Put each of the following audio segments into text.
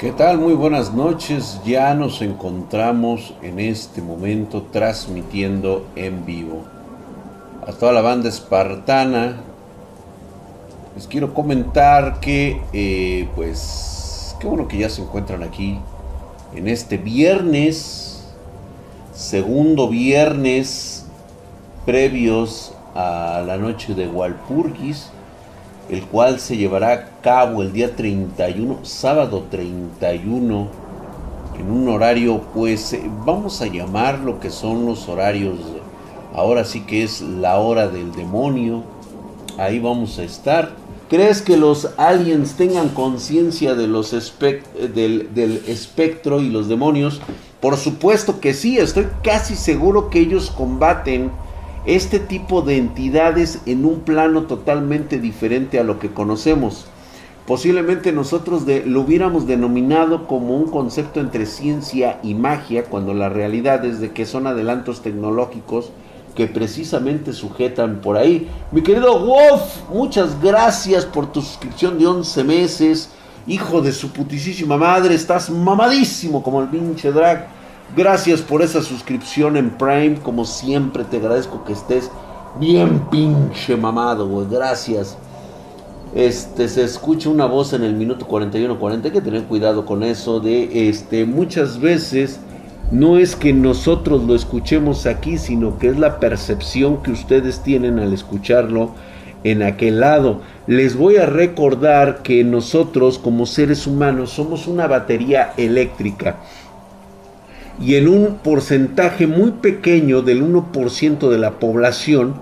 ¿Qué tal? Muy buenas noches. Ya nos encontramos en este momento transmitiendo en vivo. A toda la banda espartana. Les quiero comentar que, eh, pues, qué bueno que ya se encuentran aquí en este viernes, segundo viernes previos a la noche de Walpurgis el cual se llevará a cabo el día 31, sábado 31, en un horario, pues eh, vamos a llamar lo que son los horarios, ahora sí que es la hora del demonio, ahí vamos a estar. ¿Crees que los aliens tengan conciencia de del espectro y los demonios? Por supuesto que sí, estoy casi seguro que ellos combaten este tipo de entidades en un plano totalmente diferente a lo que conocemos. Posiblemente nosotros lo hubiéramos denominado como un concepto entre ciencia y magia, cuando la realidad es de que son adelantos tecnológicos que precisamente sujetan por ahí. Mi querido Wolf, muchas gracias por tu suscripción de 11 meses. Hijo de su putísima madre, estás mamadísimo como el pinche drag. Gracias por esa suscripción en Prime. Como siempre, te agradezco que estés bien pinche mamado. Gracias. Este, se escucha una voz en el minuto 41-40. Hay que tener cuidado con eso. De este, muchas veces no es que nosotros lo escuchemos aquí, sino que es la percepción que ustedes tienen al escucharlo en aquel lado. Les voy a recordar que nosotros como seres humanos somos una batería eléctrica y en un porcentaje muy pequeño del 1% de la población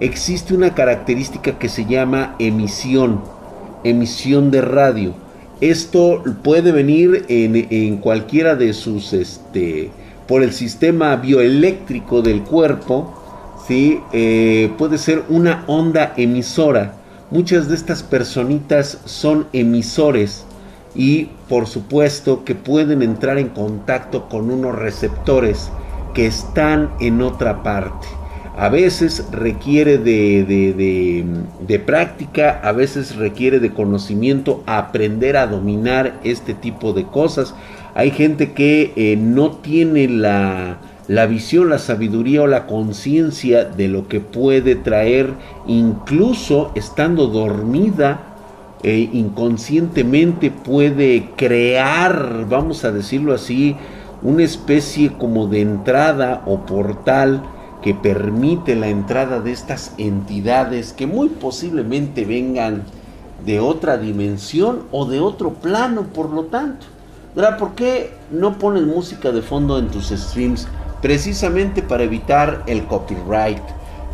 existe una característica que se llama emisión, emisión de radio. Esto puede venir en, cualquiera de sus, este, por el sistema bioeléctrico del cuerpo, ¿sí? Eh, puede ser una onda emisora. Muchas de estas personitas son emisores y por supuesto que pueden entrar en contacto con unos receptores que están en otra parte. A veces requiere de, práctica, a veces requiere de conocimiento, aprender a dominar este tipo de cosas. Hay gente que eh, no tiene la, la visión, la sabiduría o la conciencia de lo que puede traer, incluso estando dormida e inconscientemente puede crear, vamos a decirlo así, una especie como de entrada o portal que permite la entrada de estas entidades que muy posiblemente vengan de otra dimensión o de otro plano, por lo tanto. ¿Por qué no pones música de fondo en tus streams? Precisamente para evitar el copyright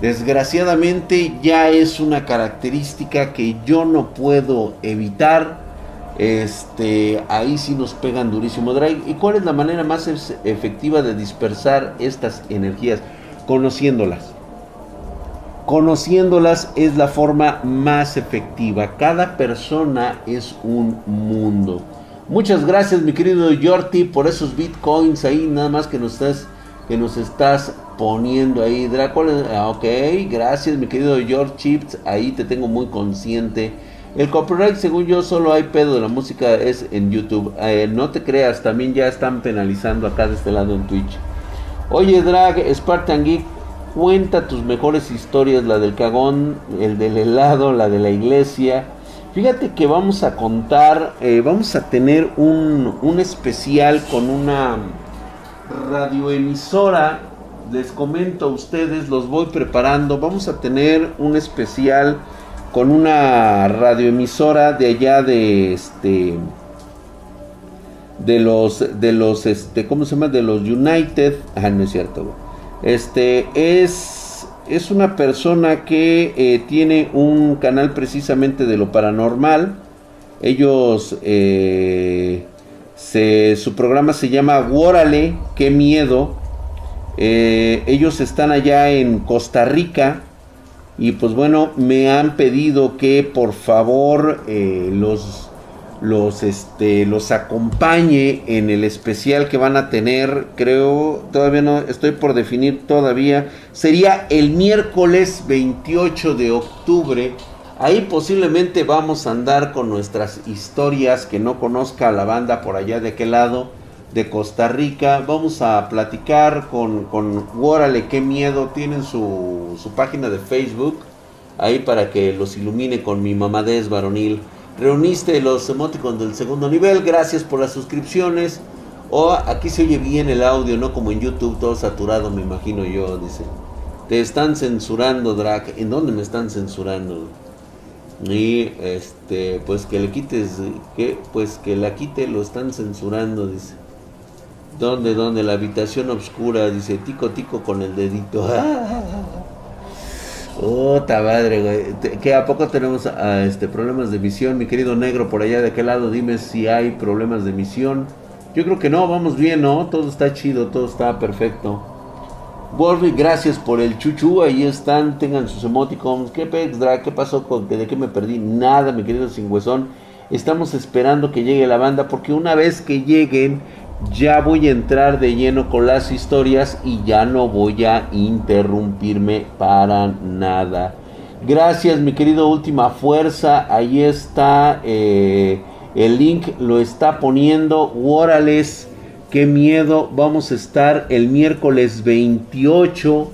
Desgraciadamente ya es una característica que yo no puedo evitar. Este, ahí sí nos pegan durísimo. ¿Y cuál es la manera más efectiva de dispersar estas energías? Conociéndolas. Conociéndolas es la forma más efectiva. Cada persona es un mundo. Muchas gracias, mi querido Yorti, por esos bitcoins ahí, nada más que nos estás, que nos estás poniendo ahí. Drácula, ah, ok, gracias mi querido George Chips, ahí te tengo muy consciente. El copyright, según yo, solo hay pedo de la música, es en YouTube. Eh, no te creas, también ya están penalizando acá de este lado en Twitch. Oye, Drag, Spartan Geek, cuenta tus mejores historias, la del cagón, el del helado, la de la iglesia. Fíjate que vamos a contar, eh, vamos a tener un, un especial con una radioemisora les comento a ustedes, los voy preparando. Vamos a tener un especial con una radioemisora de allá de este de los de los este cómo se llama de los United. Ah no es cierto este es es una persona que eh, tiene un canal precisamente de lo paranormal. Ellos eh, su programa se llama Guórale qué miedo eh, ellos están allá en Costa Rica y pues bueno, me han pedido que por favor eh, los, los, este, los acompañe en el especial que van a tener. Creo, todavía no estoy por definir todavía. Sería el miércoles 28 de octubre Ahí posiblemente vamos a andar con nuestras historias que no conozca la banda por allá de aquel lado de Costa Rica. Vamos a platicar con, con Órale, qué miedo. Tienen su, su página de Facebook ahí para que los ilumine con mi mamadez varonil. Reuniste los emoticons del segundo nivel, gracias por las suscripciones. O aquí se oye bien el audio, no como en YouTube, todo saturado, me imagino yo, dice. Te están censurando, Drac. ¿En dónde me están censurando? Y este, pues que le quites, que pues que la quite, lo están censurando, dice. ¿Dónde, dónde? La habitación oscura, dice, tico, tico con el dedito. Puta madre, güey. ¿Qué a poco tenemos ah, este, problemas de visión, mi querido negro, por allá de aquel lado? Dime si hay problemas de visión. Yo creo que no, vamos bien, ¿no? Todo está chido, todo está perfecto. Wolfie, gracias por el chuchu. Ahí están, tengan sus emoticons. ¿Qué pedra? ¿Qué pasó con de qué me perdí? Nada, mi querido Singüezón. Estamos esperando que llegue la banda porque una vez que lleguen ya voy a entrar de lleno con las historias y ya no voy a interrumpirme para nada. Gracias mi querido Última Fuerza, ahí está eh, el link, lo está poniendo. Órales, qué miedo, vamos a estar el miércoles 28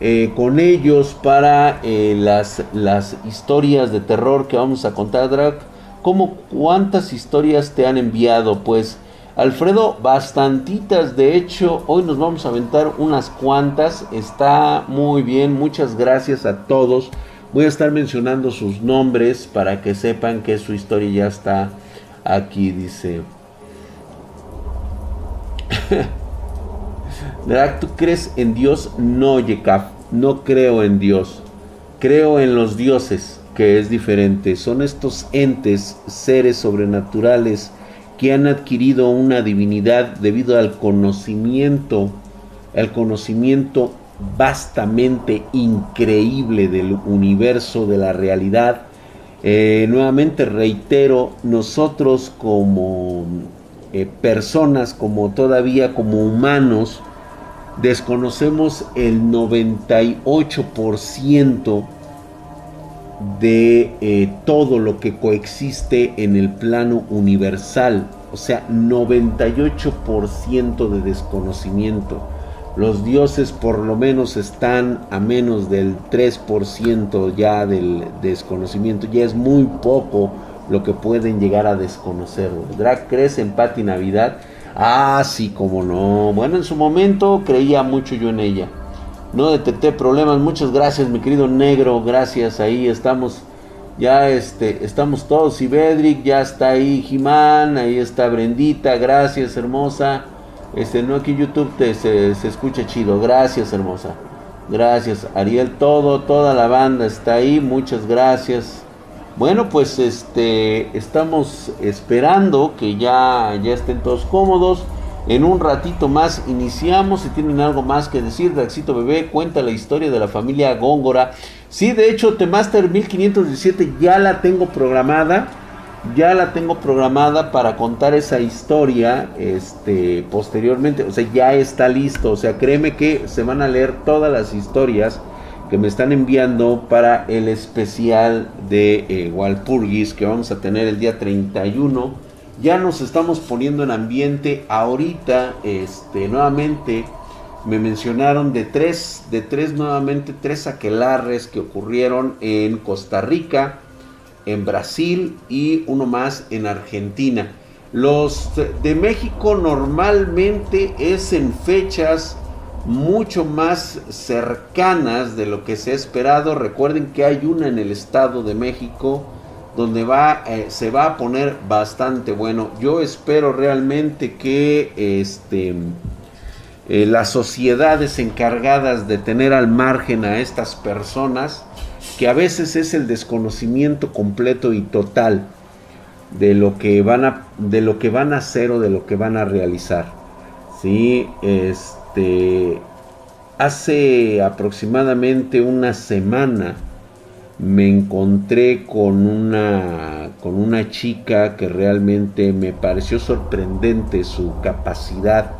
eh, con ellos para eh, las, las historias de terror que vamos a contar, Drag. ¿Cómo cuántas historias te han enviado? Pues Alfredo, bastantitas, de hecho, hoy nos vamos a aventar unas cuantas, está muy bien, muchas gracias a todos. Voy a estar mencionando sus nombres para que sepan que su historia ya está aquí, dice. ¿tú crees en Dios? No, Yekaf, no creo en Dios. Creo en los dioses, que es diferente. Son estos entes, seres sobrenaturales que han adquirido una divinidad debido al conocimiento, al conocimiento vastamente increíble del universo, de la realidad. Eh, nuevamente reitero, nosotros como eh, personas, como todavía como humanos, desconocemos el 98% de eh, todo lo que coexiste en el plano universal, o sea, 98% de desconocimiento. Los dioses por lo menos están a menos del 3% ya del desconocimiento, ya es muy poco lo que pueden llegar a desconocer. ¿Drag crees en Patti Navidad? Ah, sí, como no. Bueno, en su momento creía mucho yo en ella no detecté problemas. Muchas gracias, mi querido negro. Gracias, ahí estamos. Ya este, estamos todos. Y ya está ahí. Jimán, ahí está Brendita. Gracias, hermosa. Este, no aquí YouTube te, se, se escucha chido. Gracias, hermosa. Gracias, Ariel. Todo, toda la banda está ahí. Muchas gracias. Bueno, pues este, estamos esperando que ya, ya estén todos cómodos. En un ratito más iniciamos. Si tienen algo más que decir, Daxito Bebé cuenta la historia de la familia Góngora. Sí, de hecho, Temaster 1517 ya la tengo programada. Ya la tengo programada para contar esa historia este, posteriormente. O sea, ya está listo. O sea, créeme que se van a leer todas las historias que me están enviando para el especial de eh, Walpurgis que vamos a tener el día 31 ya nos estamos poniendo en ambiente. Ahorita, este, nuevamente me mencionaron de tres, de tres nuevamente, tres aquelarres que ocurrieron en Costa Rica, en Brasil y uno más en Argentina. Los de México normalmente es en fechas mucho más cercanas de lo que se ha esperado. Recuerden que hay una en el Estado de México donde va, eh, se va a poner bastante bueno. Yo espero realmente que este, eh, las sociedades encargadas de tener al margen a estas personas, que a veces es el desconocimiento completo y total de lo que van a, de lo que van a hacer o de lo que van a realizar. Sí, este, hace aproximadamente una semana, me encontré con una, con una chica que realmente me pareció sorprendente su capacidad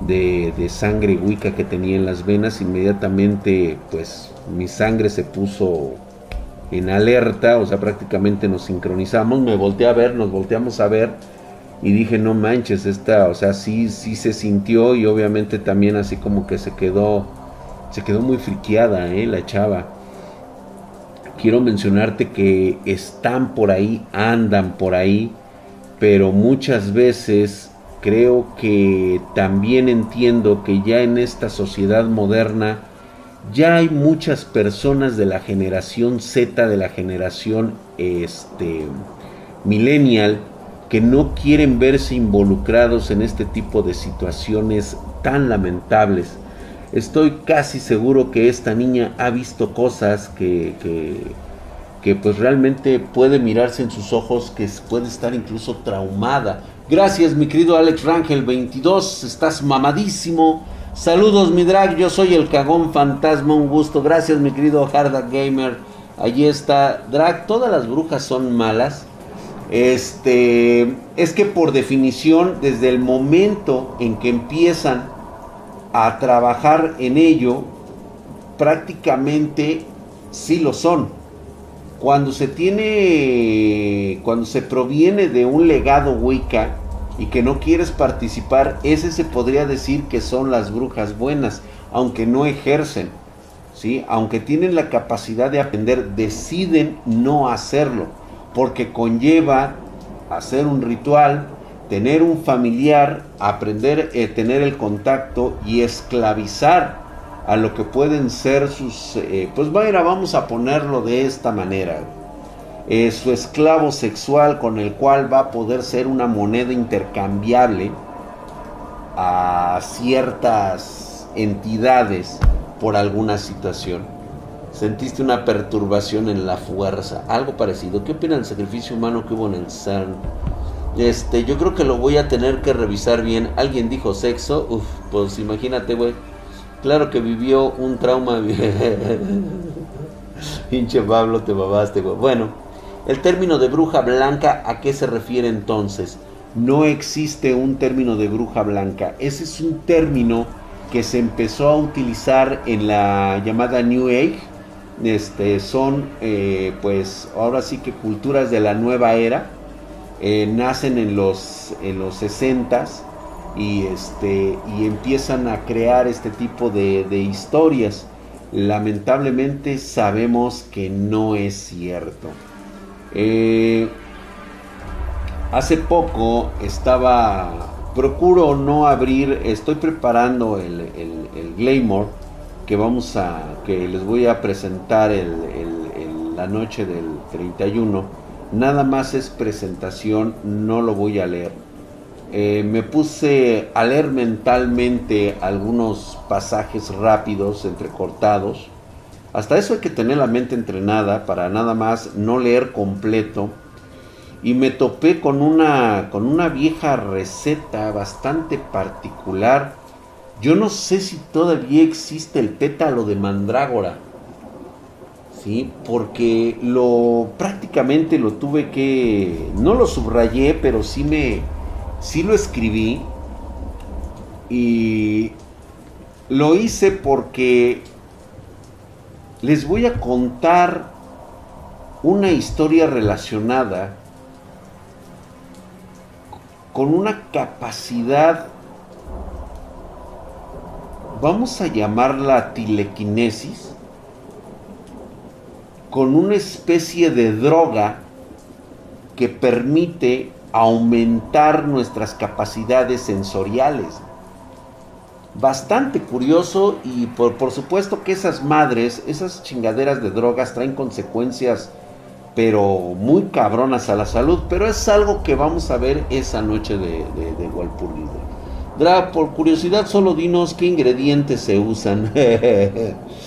de, de, sangre wicca que tenía en las venas. Inmediatamente, pues mi sangre se puso en alerta, o sea, prácticamente nos sincronizamos, me volteé a ver, nos volteamos a ver y dije, no manches, esta, o sea, sí, sí se sintió y obviamente también así como que se quedó, se quedó muy friqueada, ¿eh? La chava. Quiero mencionarte que están por ahí, andan por ahí, pero muchas veces creo que también entiendo que ya en esta sociedad moderna, ya hay muchas personas de la generación Z, de la generación este, millennial, que no quieren verse involucrados en este tipo de situaciones tan lamentables. Estoy casi seguro que esta niña ha visto cosas que, que, pues realmente puede mirarse en sus ojos, que puede estar incluso traumada. Gracias mi querido Alex Rangel 22, estás mamadísimo. Saludos mi drag, yo soy el cagón fantasma, un gusto. Gracias mi querido Harda Gamer. Allí está. Drag, todas las brujas son malas. Este es que por definición, desde el momento en que empiezan a trabajar en ello, prácticamente sí lo son. Cuando se tiene, cuando se proviene de un legado Wicca, y que no quieres participar, ese se podría decir que son las brujas buenas, aunque no ejercen, ¿sí? aunque tienen la capacidad de aprender, deciden no hacerlo, porque conlleva hacer un ritual, tener un familiar, aprender a eh, tener el contacto y esclavizar a lo que pueden ser sus, eh, pues vaya, vamos a ponerlo de esta manera su esclavo sexual con el cual va a poder ser una moneda intercambiable a ciertas entidades por alguna situación. Sentiste una perturbación en la fuerza, algo parecido. ¿Qué opina del sacrificio humano que hubo en el CERN? Este, yo creo que lo voy a tener que revisar bien. Alguien dijo sexo, uf, pues imagínate, güey. Claro que vivió un trauma. Pinche Pablo, te babaste, güey. Bueno, el término de bruja blanca, ¿a qué se refiere entonces? No existe un término de bruja blanca. Ese es un término que se empezó a utilizar en la llamada New Age. Este, son, eh, pues, ahora sí que culturas de la nueva era. Eh, nacen en los, en los 60 y, este, y empiezan a crear este tipo de, de historias. Lamentablemente sabemos que no es cierto. Eh, hace poco estaba, procuro no abrir, estoy preparando el, el, Glamour que vamos a, que les voy a presentar el, la noche del 31. Nada más es presentación, no lo voy a leer. Eh, me puse a leer mentalmente algunos pasajes rápidos, entrecortados hasta eso hay que tener la mente entrenada para nada más no leer completo. Y me topé con una, con una vieja receta bastante particular. Yo no sé si todavía existe el pétalo de mandrágora. ¿Sí? Porque lo prácticamente lo tuve que no lo subrayé, pero sí me sí lo escribí y lo hice porque les voy a contar una historia relacionada con una capacidad, vamos a llamarla tilequinesis, con una especie de droga que permite aumentar nuestras capacidades sensoriales bastante curioso y por, por, supuesto que esas madres, esas chingaderas de drogas traen consecuencias pero muy cabronas a la salud, pero es algo que vamos a ver esa noche de, de, de Dra, por curiosidad solo dinos qué ingredientes se usan.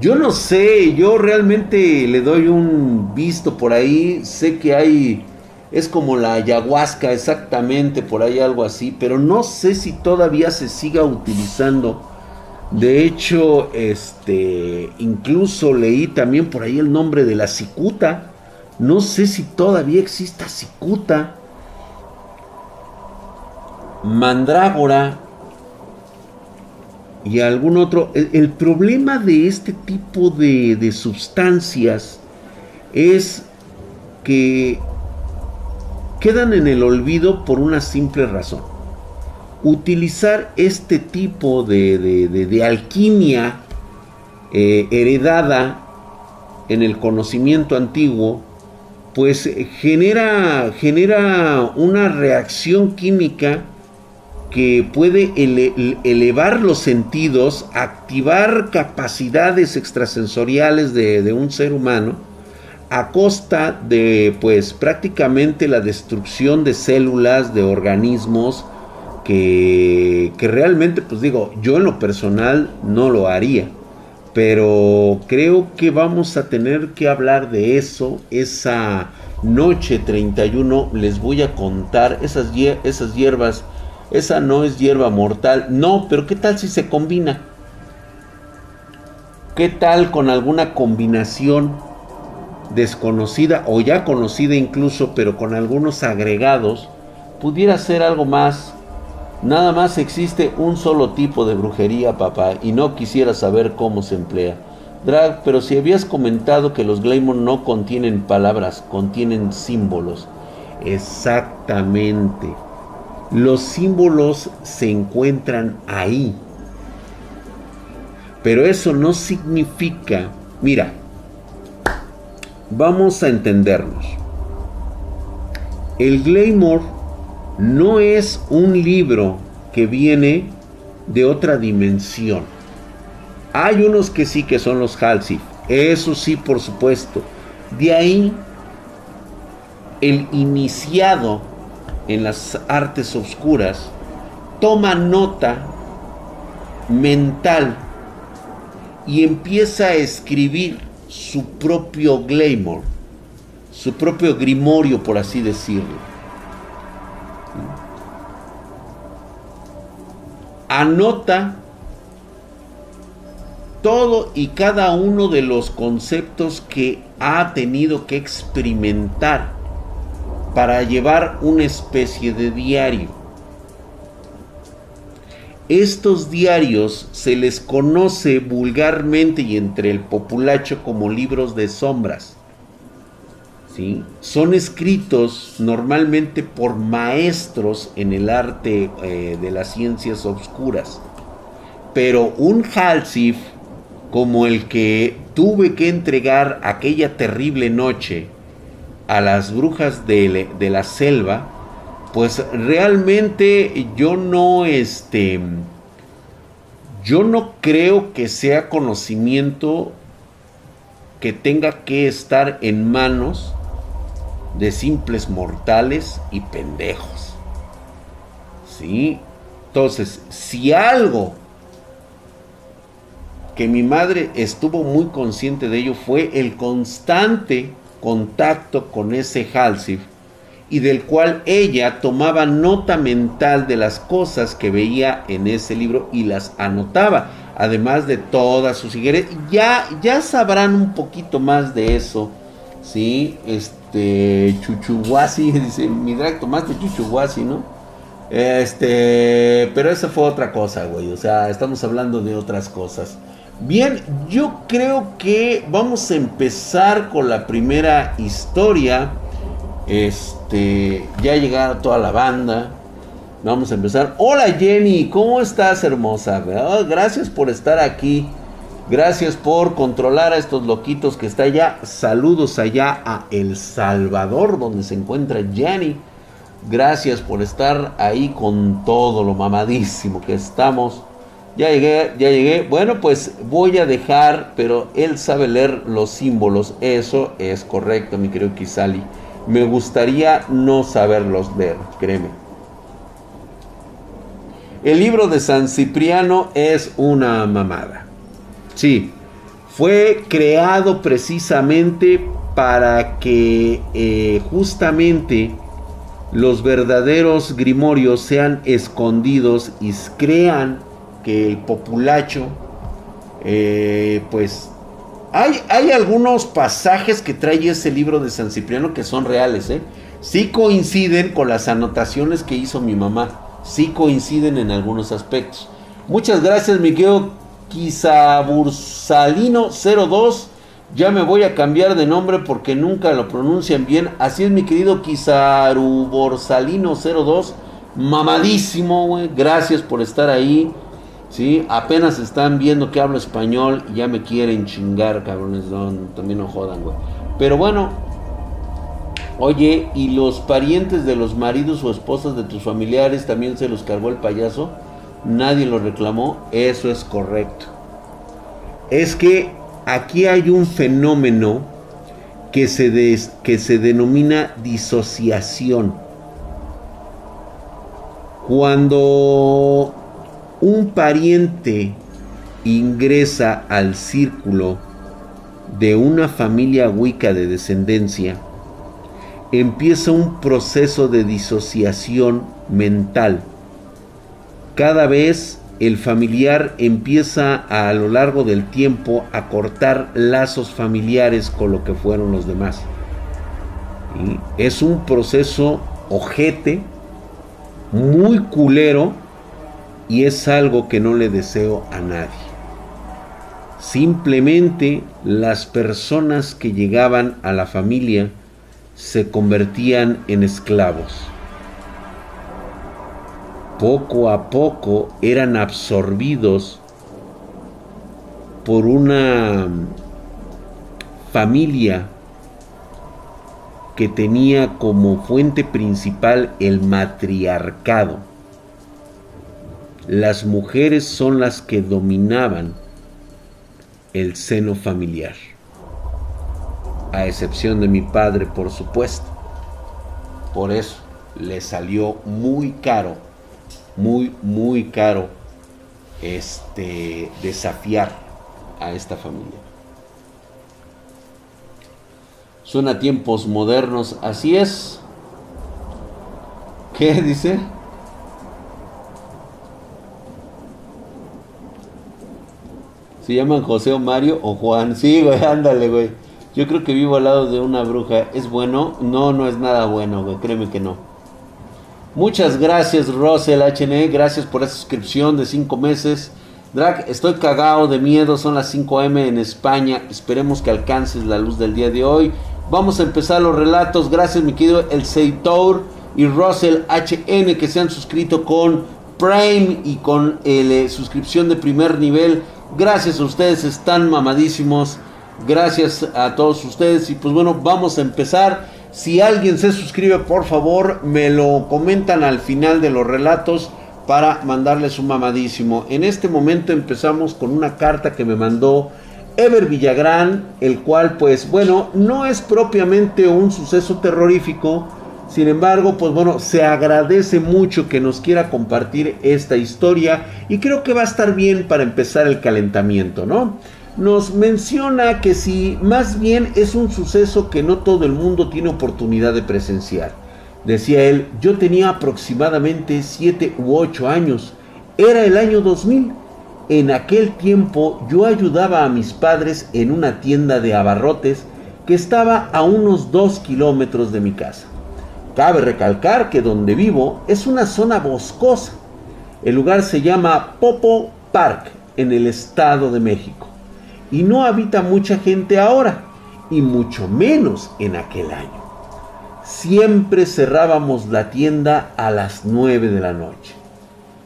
yo no sé, yo realmente le doy un visto por ahí, sé que hay es como la ayahuasca, exactamente, por ahí algo así, pero no sé si todavía se siga utilizando. De hecho, este, incluso leí también por ahí el nombre de la cicuta. No sé si todavía exista cicuta. Mandrágora y algún otro. El, problema de este tipo de, de sustancias es que quedan en el olvido por una simple razón. Utilizar este tipo de, alquimia eh, heredada en el conocimiento antiguo, pues genera, genera una reacción química que puede elevar los sentidos, activar capacidades extrasensoriales de, un ser humano a costa de pues prácticamente la destrucción de células, de organismos, que, realmente pues digo, yo en lo personal no lo haría. Pero creo que vamos a tener que hablar de eso. Esa noche 31 les voy a contar esas, esas hierbas esa no es hierba mortal. No, pero ¿qué tal si se combina? ¿Qué tal con alguna combinación desconocida o ya conocida incluso, pero con algunos agregados? Pudiera ser algo más. Nada más existe un solo tipo de brujería, papá, y no quisiera saber cómo se emplea. Drag, pero si habías comentado que los Glamour no contienen palabras, contienen símbolos. Exactamente. Los símbolos se encuentran ahí. Pero eso no significa, mira, vamos a entendernos. El Glamour no es un libro que viene de otra dimensión. Hay unos que sí que son los Halsey, eso sí, por supuesto. De ahí el iniciado en las artes oscuras, toma nota mental y empieza a escribir su propio glamour, su propio grimorio, por así decirlo. Anota todo y cada uno de los conceptos que ha tenido que experimentar para llevar una especie de diario. Estos diarios se les conoce vulgarmente y entre el populacho como libros de sombras. ¿sí? Son escritos normalmente por maestros en el arte eh, de las ciencias oscuras. Pero un Halsif como el que tuve que entregar aquella terrible noche, a las brujas de, la selva, pues realmente yo no, este, yo no creo que sea conocimiento que tenga que estar en manos de simples mortales y pendejos. ¿Sí? Entonces, si algo que mi madre estuvo muy consciente de ello fue el constante contacto con ese Halsif y del cual ella tomaba nota mental de las cosas que veía en ese libro y las anotaba, además de todas sus higueras. Ya, ya sabrán un poquito más de eso, ¿sí? Este, Chuchuguasi, dice, mi drag, tomaste Chuchuguasi, ¿no? Este, pero esa fue otra cosa, güey, o sea, estamos hablando de otras cosas. Bien, yo creo que vamos a empezar con la primera historia. Este, ya llegaron toda la banda. Vamos a empezar. Hola Jenny, ¿cómo estás, hermosa? Ah, gracias por estar aquí. Gracias por controlar a estos loquitos que está allá. Saludos allá a El Salvador, donde se encuentra Jenny. Gracias por estar ahí con todo lo mamadísimo que estamos. Ya llegué, ya llegué. Bueno, pues voy a dejar, pero él sabe leer los símbolos. Eso es correcto, mi querido Kisali. Me gustaría no saberlos leer, créeme. El libro de San Cipriano es una mamada. Sí, fue creado precisamente para que eh, justamente los verdaderos grimorios sean escondidos y crean que el populacho, eh, pues hay, hay, algunos pasajes que trae ese libro de San Cipriano que son reales, ¿eh? Coinciden con las anotaciones que hizo mi mamá, sí coinciden en algunos aspectos. Muchas gracias, Miguel Quisabursalino 02. Ya me voy a cambiar de nombre porque nunca lo pronuncian bien. Así es mi querido Kizaru Borsalino 02. Mamadísimo. Gracias por estar ahí. ¿Sí? Apenas están viendo que hablo español y ya me quieren chingar, cabrones. También no jodan, güey. Pero bueno, oye, ¿y los parientes de los maridos o esposas de tus familiares también se los cargó el payaso? Nadie lo reclamó. Eso es correcto. Es que aquí hay un fenómeno que se, que se denomina disociación. Cuando un pariente ingresa al círculo de una familia wicca de descendencia, empieza un proceso de disociación mental. Cada vez el familiar empieza a, lo largo del tiempo a cortar lazos familiares con lo que fueron los demás. Es un proceso ojete, muy culero, y es algo que no le deseo a nadie. Simplemente las personas que llegaban a la familia se convertían en esclavos. Poco a poco eran absorbidos por una familia que tenía como fuente principal el matriarcado las mujeres son las que dominaban el seno familiar. A excepción de mi padre, por supuesto. Por eso le salió muy caro, muy, muy caro este, desafiar a esta familia. Suena tiempos modernos, así es. ¿Qué dice? Se llaman José o Mario o Juan. Sí, güey, ándale, güey. Yo creo que vivo al lado de una bruja. ¿Es bueno? No, no es nada bueno, güey. Créeme que no. Muchas gracias, Russell HN. Gracias por esa suscripción de 5 meses. Drag, estoy cagado de miedo. Son las 5 m en España. Esperemos que alcances la luz del día de hoy. Vamos a empezar los relatos. Gracias, mi querido El Seitor y Russell HN que se han suscrito con Prime y con la eh, suscripción de primer nivel. Gracias a ustedes, están mamadísimos. Gracias a todos ustedes. Y pues bueno, vamos a empezar. Si alguien se suscribe, por favor, me lo comentan al final de los relatos para mandarles un mamadísimo. En este momento empezamos con una carta que me mandó Ever Villagrán, el cual pues bueno, no es propiamente un suceso terrorífico, sin embargo, pues bueno, se agradece mucho que nos quiera compartir esta historia y creo que va a estar bien para empezar el calentamiento, ¿no? Nos menciona que si más bien es un suceso que no todo el mundo tiene oportunidad de presenciar. Decía él, yo tenía aproximadamente 7 u 8 años, era el año 2000. En aquel tiempo yo ayudaba a mis padres en una tienda de abarrotes que estaba a unos 2 kilómetros de mi casa. Cabe recalcar que donde vivo es una zona boscosa. El lugar se llama Popo Park en el Estado de México. Y no habita mucha gente ahora, y mucho menos en aquel año. Siempre cerrábamos la tienda a las 9 de la noche.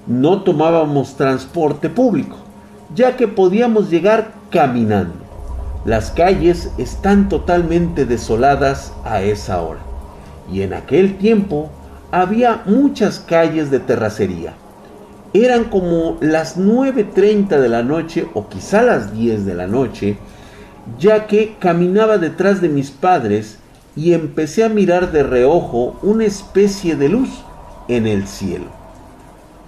No tomábamos transporte público, ya que podíamos llegar caminando. Las calles están totalmente desoladas a esa hora y en aquel tiempo había muchas calles de terracería. Eran como las 9.30 de la noche o quizá las 10 de la noche, ya que caminaba detrás de mis padres y empecé a mirar de reojo una especie de luz en el cielo.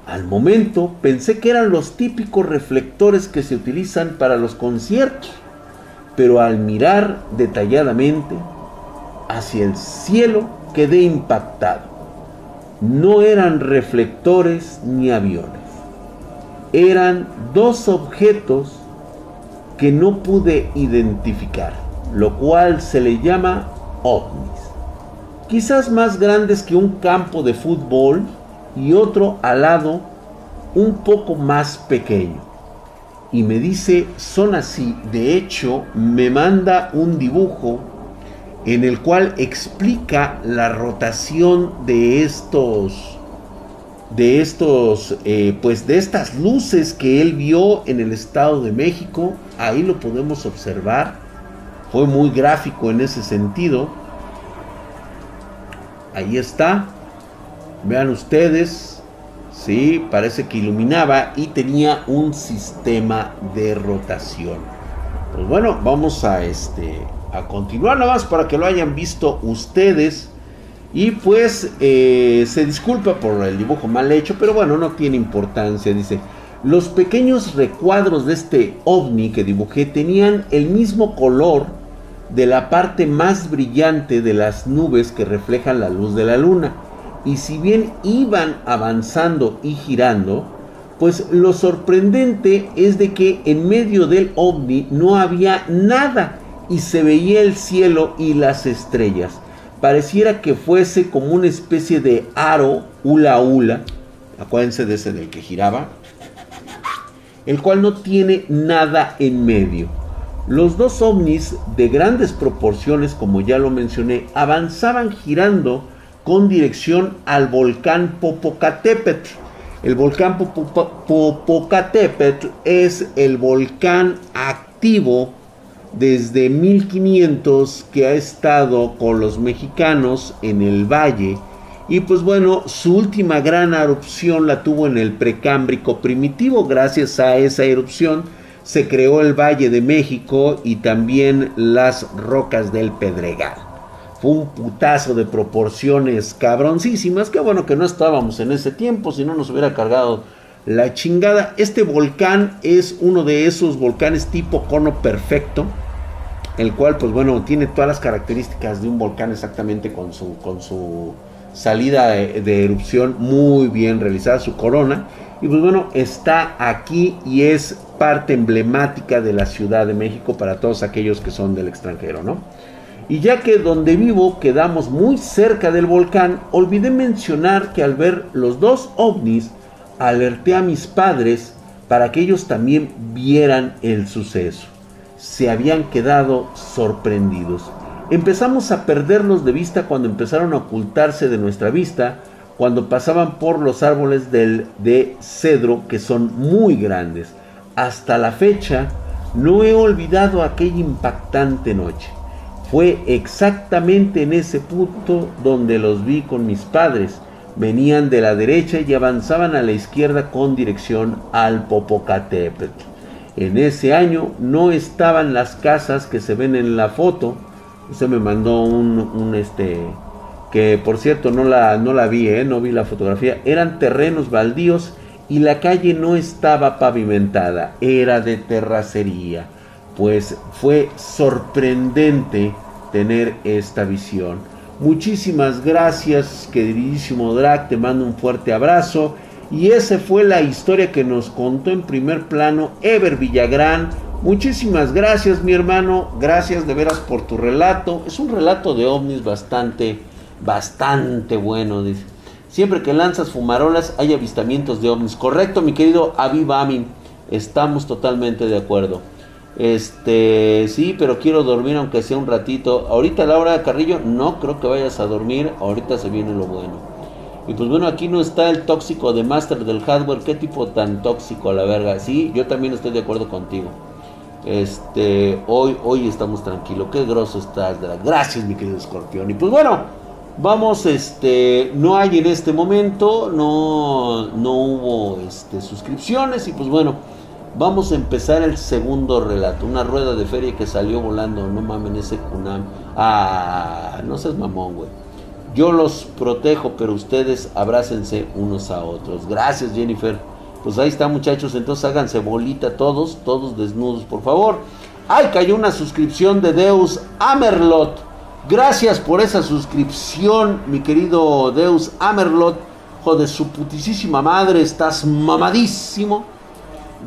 Al momento pensé que eran los típicos reflectores que se utilizan para los conciertos, pero al mirar detalladamente hacia el cielo quedé impactado. No eran reflectores ni aviones. Eran dos objetos que no pude identificar, lo cual se le llama ovnis. Quizás más grandes que un campo de fútbol y otro al lado un poco más pequeño. y me dice, son así. De hecho, me manda un dibujo en el cual explica la rotación de estos, de estos, eh, pues de estas luces que él vio en el Estado de México. Ahí lo podemos observar. Fue muy gráfico en ese sentido. Ahí está. Vean ustedes. Sí, parece que iluminaba y tenía un sistema de rotación. Pues bueno, vamos a este a continuar nada más para que lo hayan visto ustedes. Y pues eh, se disculpa por el dibujo mal hecho, pero bueno, no tiene importancia. Dice, los pequeños recuadros de este ovni que dibujé tenían el mismo color de la parte más brillante de las nubes que reflejan la luz de la luna y si bien iban avanzando y girando, pues lo sorprendente es de que en medio del ovni no había nada y se veía el cielo y las estrellas. Pareciera que fuese como una especie de aro hula hula, acuérdense de ese del que giraba, el cual no tiene nada en medio. Los dos ovnis de grandes proporciones, como ya lo mencioné, avanzaban girando con dirección al volcán Popocatépetl. El volcán Popocatépetl es el volcán activo desde 1500 que ha estado con los mexicanos en el valle. Y pues bueno, su última gran erupción la tuvo en el precámbrico primitivo. Gracias a esa erupción se creó el Valle de México y también las rocas del Pedregal. Fue un putazo de proporciones cabroncísimas. Que bueno que no estábamos en ese tiempo, si no nos hubiera cargado la chingada. Este volcán es uno de esos volcanes tipo cono perfecto. El cual, pues bueno, tiene todas las características de un volcán exactamente con su, con su salida de, de erupción muy bien realizada, su corona. Y pues bueno, está aquí y es parte emblemática de la Ciudad de México para todos aquellos que son del extranjero, ¿no? Y ya que donde vivo quedamos muy cerca del volcán, olvidé mencionar que al ver los dos ovnis, alerté a mis padres para que ellos también vieran el suceso. Se habían quedado sorprendidos. Empezamos a perderlos de vista cuando empezaron a ocultarse de nuestra vista, cuando pasaban por los árboles del, de cedro que son muy grandes. Hasta la fecha no he olvidado aquella impactante noche. Fue exactamente en ese punto donde los vi con mis padres. Venían de la derecha y avanzaban a la izquierda con dirección al Popocatépetl. En ese año no estaban las casas que se ven en la foto. Usted me mandó un, un este que por cierto no la, no la vi, ¿eh? no vi la fotografía. Eran terrenos baldíos y la calle no estaba pavimentada, era de terracería pues fue sorprendente tener esta visión. Muchísimas gracias, queridísimo Drac, te mando un fuerte abrazo. Y esa fue la historia que nos contó en primer plano Ever Villagrán. Muchísimas gracias, mi hermano. Gracias de veras por tu relato. Es un relato de ovnis bastante, bastante bueno. Dice. Siempre que lanzas fumarolas hay avistamientos de ovnis. Correcto, mi querido Aviv Amin. Estamos totalmente de acuerdo. Este, sí, pero quiero dormir aunque sea un ratito. Ahorita Laura Carrillo, no creo que vayas a dormir. Ahorita se viene lo bueno. Y pues bueno, aquí no está el tóxico de Master del hardware. ¿Qué tipo tan tóxico a la verga? Sí, yo también estoy de acuerdo contigo. Este, hoy, hoy estamos tranquilos. Qué grosso estás. Gracias, mi querido escorpión. Y pues bueno, vamos, este, no hay en este momento, no, no hubo este, suscripciones. Y pues bueno. Vamos a empezar el segundo relato. Una rueda de feria que salió volando. No mamen ese Kunam. Ah, no seas mamón, güey. Yo los protejo, pero ustedes abrácense unos a otros. Gracias, Jennifer. Pues ahí está, muchachos. Entonces háganse bolita todos, todos desnudos, por favor. Ay, cayó una suscripción de Deus Amerlot. Gracias por esa suscripción, mi querido Deus Amerlot. Joder, su putísima madre, estás mamadísimo.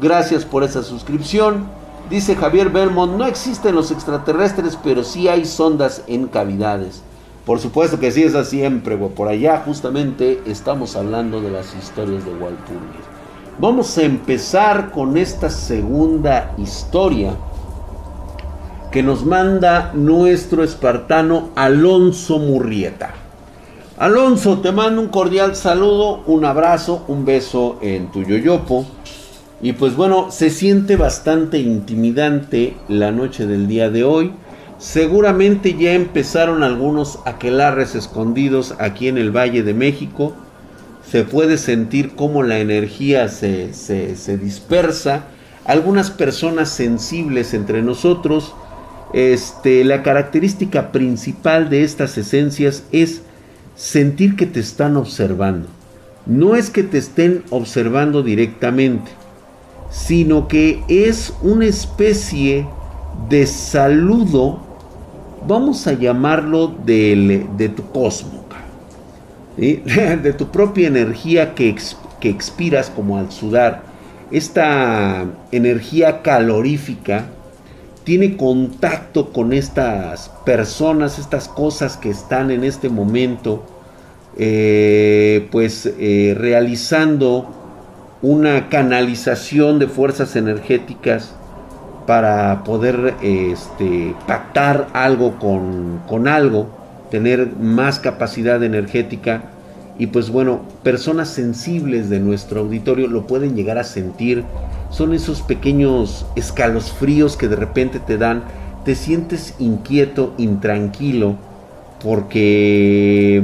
Gracias por esa suscripción. Dice Javier Belmont, no existen los extraterrestres, pero sí hay sondas en cavidades. Por supuesto que sí, es siempre, Por allá justamente estamos hablando de las historias de Walpurgis. Vamos a empezar con esta segunda historia que nos manda nuestro espartano Alonso Murrieta. Alonso, te mando un cordial saludo, un abrazo, un beso en tu yoyopo. Y pues bueno, se siente bastante intimidante la noche del día de hoy. Seguramente ya empezaron algunos aquelarres escondidos aquí en el Valle de México se puede sentir cómo la energía se, dispersa. Algunas personas sensibles entre nosotros, este, la característica principal de estas esencias es sentir que te están observando. No es que te estén observando directamente, sino que es una especie de saludo, vamos a llamarlo de, tu cosmos. de tu propia energía que, que expiras como al sudar. Esta energía calorífica tiene contacto con estas personas, estas cosas que están en este momento, eh, pues eh, realizando una canalización de fuerzas energéticas para poder este, pactar algo con, con algo tener más capacidad energética y pues bueno, personas sensibles de nuestro auditorio lo pueden llegar a sentir. Son esos pequeños escalofríos que de repente te dan, te sientes inquieto, intranquilo, porque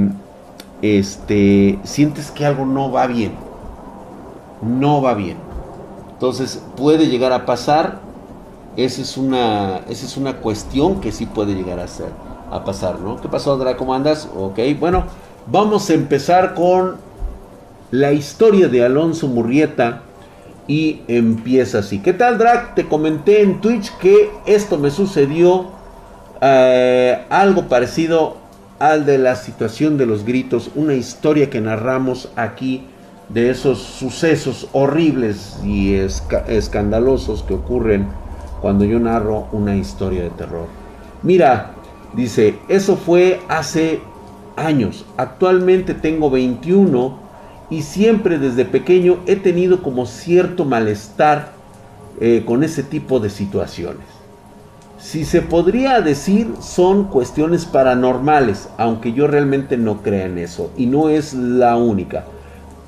este sientes que algo no va bien. No va bien. Entonces puede llegar a pasar. Esa es una, esa es una cuestión que sí puede llegar a ser a pasar, ¿no? ¿Qué pasó, Dra? ¿Cómo andas? Ok, bueno, vamos a empezar con la historia de Alonso Murrieta y empieza así. ¿Qué tal, Drag? Te comenté en Twitch que esto me sucedió eh, algo parecido al de la situación de los gritos, una historia que narramos aquí de esos sucesos horribles y escandalosos que ocurren cuando yo narro una historia de terror. Mira, Dice, eso fue hace años. Actualmente tengo 21 y siempre desde pequeño he tenido como cierto malestar eh, con ese tipo de situaciones. Si se podría decir son cuestiones paranormales, aunque yo realmente no crea en eso y no es la única.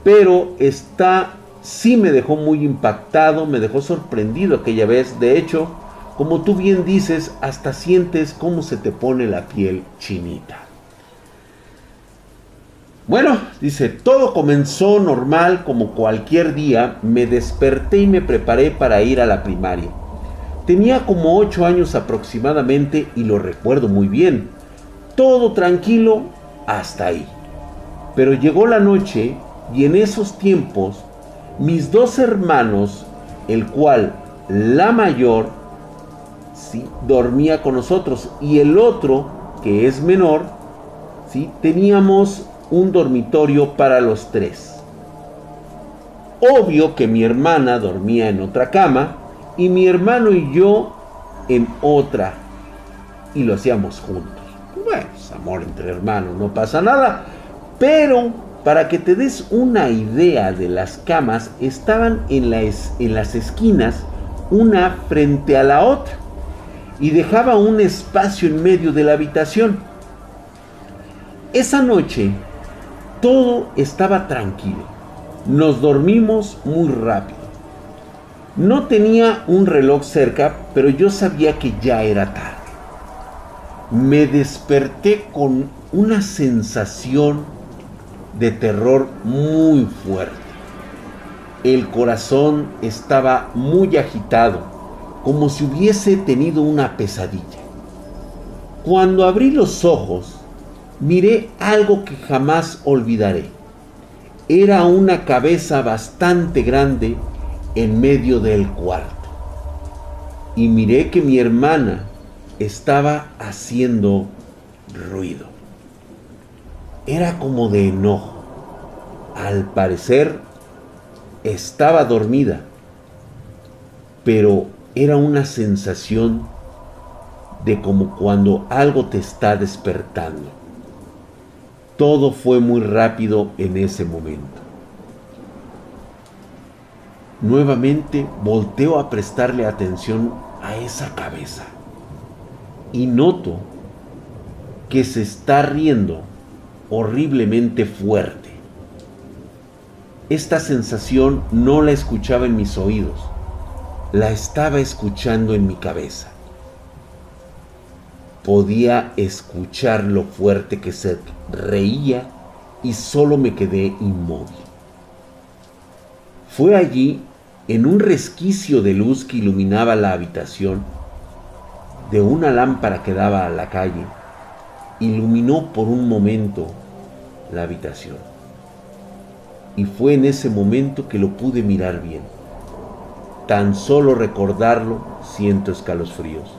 Pero está, sí me dejó muy impactado, me dejó sorprendido aquella vez. De hecho, como tú bien dices, hasta sientes cómo se te pone la piel chinita. Bueno, dice, todo comenzó normal como cualquier día, me desperté y me preparé para ir a la primaria. Tenía como 8 años aproximadamente y lo recuerdo muy bien. Todo tranquilo hasta ahí. Pero llegó la noche y en esos tiempos mis dos hermanos, el cual la mayor dormía con nosotros y el otro, que es menor, ¿sí? teníamos un dormitorio para los tres. Obvio que mi hermana dormía en otra cama y mi hermano y yo en otra y lo hacíamos juntos. Bueno, es amor entre hermanos, no pasa nada. Pero para que te des una idea de las camas, estaban en, en las esquinas una frente a la otra y dejaba un espacio en medio de la habitación. Esa noche todo estaba tranquilo. Nos dormimos muy rápido. No tenía un reloj cerca, pero yo sabía que ya era tarde. Me desperté con una sensación de terror muy fuerte. El corazón estaba muy agitado como si hubiese tenido una pesadilla. Cuando abrí los ojos, miré algo que jamás olvidaré. Era una cabeza bastante grande en medio del cuarto. Y miré que mi hermana estaba haciendo ruido. Era como de enojo. Al parecer estaba dormida, pero era una sensación de como cuando algo te está despertando. Todo fue muy rápido en ese momento. Nuevamente volteo a prestarle atención a esa cabeza y noto que se está riendo horriblemente fuerte. Esta sensación no la escuchaba en mis oídos, la estaba escuchando en mi cabeza. Podía escuchar lo fuerte que se reía y solo me quedé inmóvil. Fue allí, en un resquicio de luz que iluminaba la habitación, de una lámpara que daba a la calle, iluminó por un momento la habitación. Y fue en ese momento que lo pude mirar bien. Tan solo recordarlo siento escalofríos.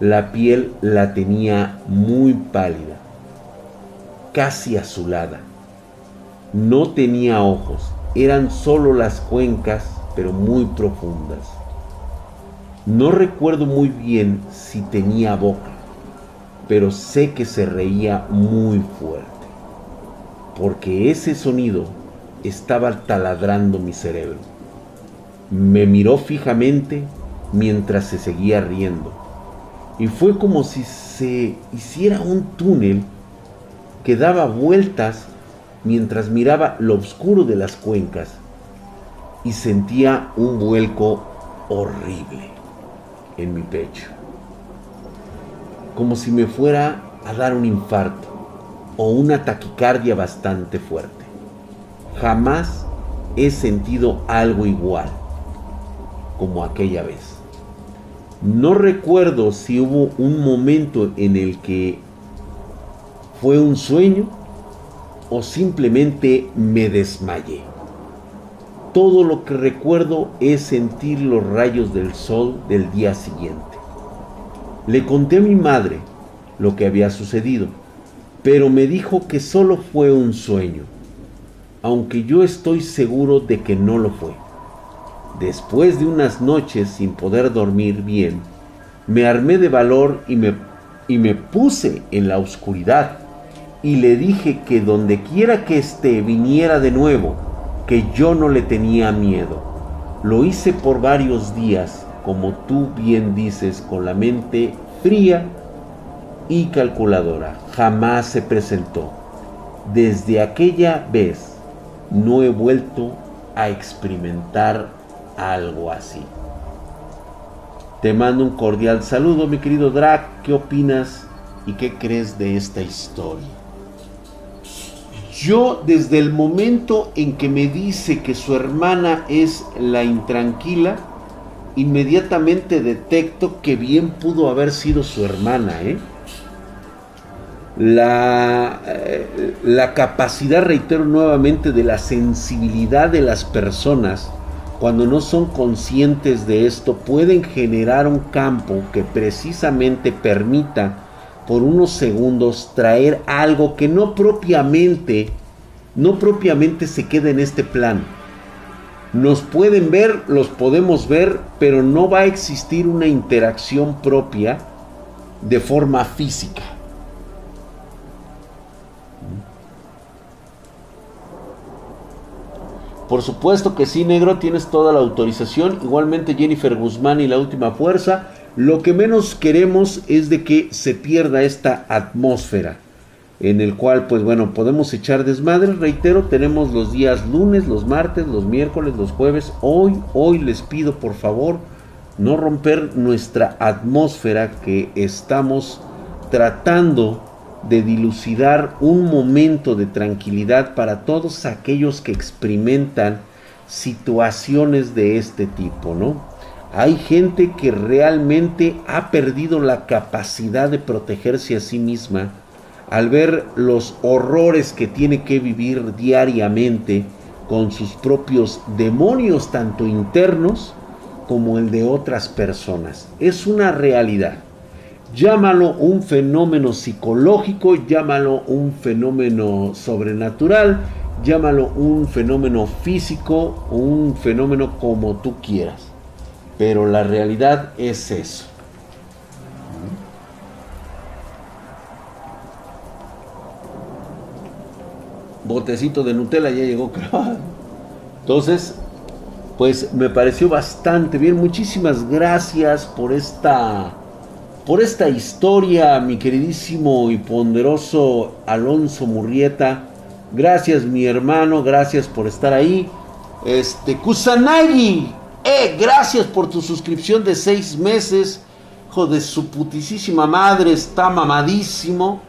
La piel la tenía muy pálida, casi azulada. No tenía ojos, eran solo las cuencas, pero muy profundas. No recuerdo muy bien si tenía boca, pero sé que se reía muy fuerte, porque ese sonido estaba taladrando mi cerebro. Me miró fijamente mientras se seguía riendo, y fue como si se hiciera un túnel que daba vueltas mientras miraba lo oscuro de las cuencas y sentía un vuelco horrible en mi pecho. Como si me fuera a dar un infarto o una taquicardia bastante fuerte. Jamás he sentido algo igual como aquella vez. No recuerdo si hubo un momento en el que fue un sueño o simplemente me desmayé. Todo lo que recuerdo es sentir los rayos del sol del día siguiente. Le conté a mi madre lo que había sucedido, pero me dijo que solo fue un sueño, aunque yo estoy seguro de que no lo fue. Después de unas noches sin poder dormir bien, me armé de valor y me, y me puse en la oscuridad y le dije que donde quiera que esté viniera de nuevo que yo no le tenía miedo. Lo hice por varios días, como tú bien dices, con la mente fría y calculadora. Jamás se presentó. Desde aquella vez no he vuelto a experimentar algo así. Te mando un cordial saludo, mi querido Drac. ¿Qué opinas y qué crees de esta historia? Yo desde el momento en que me dice que su hermana es la intranquila, inmediatamente detecto que bien pudo haber sido su hermana. ¿eh? La, eh, la capacidad, reitero nuevamente, de la sensibilidad de las personas, cuando no son conscientes de esto, pueden generar un campo que precisamente permita por unos segundos traer algo que no propiamente, no propiamente se queda en este plano. Nos pueden ver, los podemos ver, pero no va a existir una interacción propia de forma física. Por supuesto que sí, negro, tienes toda la autorización. Igualmente Jennifer Guzmán y la última fuerza. Lo que menos queremos es de que se pierda esta atmósfera en el cual pues bueno podemos echar desmadre reitero tenemos los días lunes los martes los miércoles los jueves hoy hoy les pido por favor no romper nuestra atmósfera que estamos tratando de dilucidar un momento de tranquilidad para todos aquellos que experimentan situaciones de este tipo no hay gente que realmente ha perdido la capacidad de protegerse a sí misma al ver los horrores que tiene que vivir diariamente con sus propios demonios, tanto internos como el de otras personas. Es una realidad. Llámalo un fenómeno psicológico, llámalo un fenómeno sobrenatural, llámalo un fenómeno físico un fenómeno como tú quieras. Pero la realidad es eso. Botecito de Nutella ya llegó, Entonces, pues me pareció bastante bien. Muchísimas gracias por esta por esta historia, mi queridísimo y ponderoso Alonso Murrieta. Gracias, mi hermano, gracias por estar ahí. Este, Kusanagi, eh, gracias por tu suscripción de seis meses. Hijo de su putísima madre, está mamadísimo.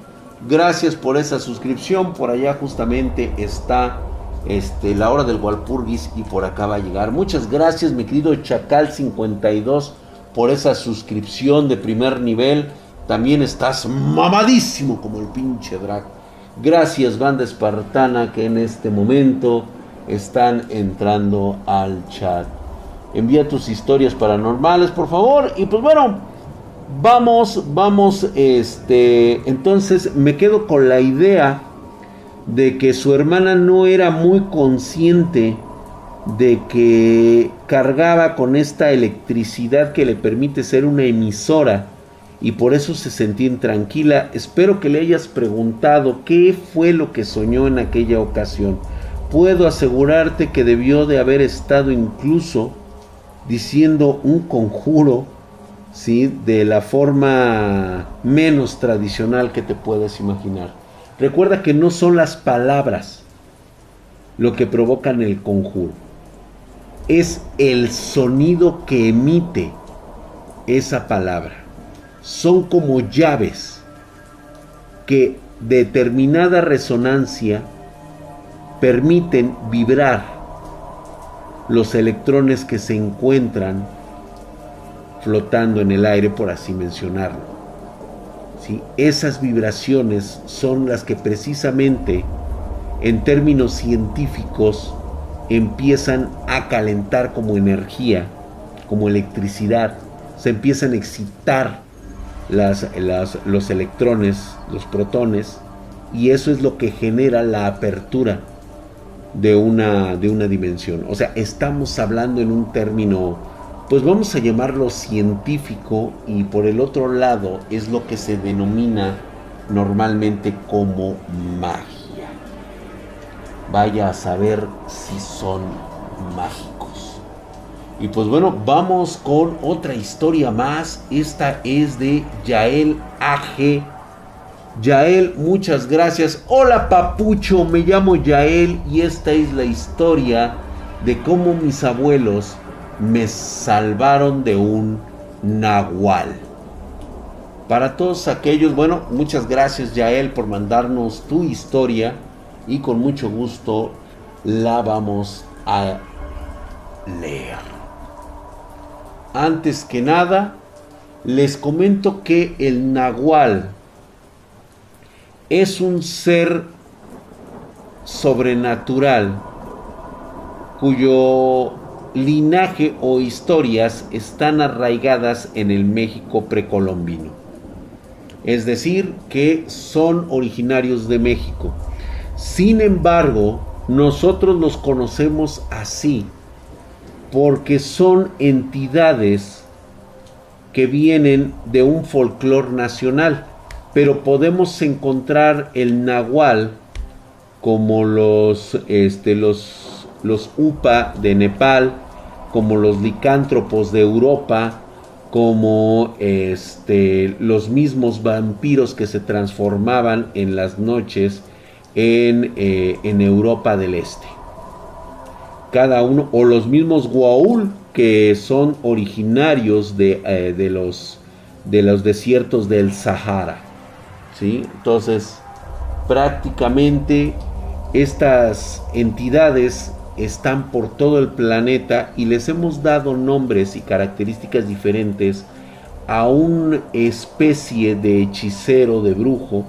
Gracias por esa suscripción. Por allá justamente está este, la hora del Walpurgis y por acá va a llegar. Muchas gracias, mi querido Chacal52, por esa suscripción de primer nivel. También estás mamadísimo como el pinche drag. Gracias, banda espartana, que en este momento están entrando al chat. Envía tus historias paranormales, por favor. Y pues bueno, vamos, vamos, este, entonces me quedo con la idea de que su hermana no era muy consciente de que cargaba con esta electricidad que le permite ser una emisora y por eso se sentía intranquila. Espero que le hayas preguntado qué fue lo que soñó en aquella ocasión. Puedo asegurarte que debió de haber estado incluso diciendo un conjuro, ¿sí? De la forma menos tradicional que te puedes imaginar. Recuerda que no son las palabras lo que provocan el conjuro. Es el sonido que emite esa palabra. Son como llaves que determinada resonancia permiten vibrar los electrones que se encuentran flotando en el aire, por así mencionarlo. Esas vibraciones son las que precisamente en términos científicos empiezan a calentar como energía, como electricidad, se empiezan a excitar los electrones, los protones, y eso es lo que genera la apertura de una, de una dimensión. O sea, estamos hablando en un término pues vamos a llamarlo científico y por el otro lado es lo que se denomina normalmente como magia. Vaya a saber si son mágicos. Y pues bueno, vamos con otra historia más. Esta es de Yael AG. Yael, muchas gracias. Hola papucho, me llamo Yael y esta es la historia de cómo mis abuelos me salvaron de un nahual. Para todos aquellos, bueno, muchas gracias Yael por mandarnos tu historia y con mucho gusto la vamos a leer. Antes que nada, les comento que el nahual es un ser sobrenatural cuyo linaje o historias están arraigadas en el México precolombino. Es decir, que son originarios de México. Sin embargo, nosotros los conocemos así porque son entidades que vienen de un folclore nacional, pero podemos encontrar el nahual como los, este, los, los upa de Nepal, como los licántropos de Europa, como este, los mismos vampiros que se transformaban en las noches en, eh, en Europa del Este. Cada uno, o los mismos Guaul que son originarios de, eh, de, los, de los desiertos del Sahara. ¿sí? Entonces, prácticamente estas entidades están por todo el planeta y les hemos dado nombres y características diferentes a una especie de hechicero, de brujo,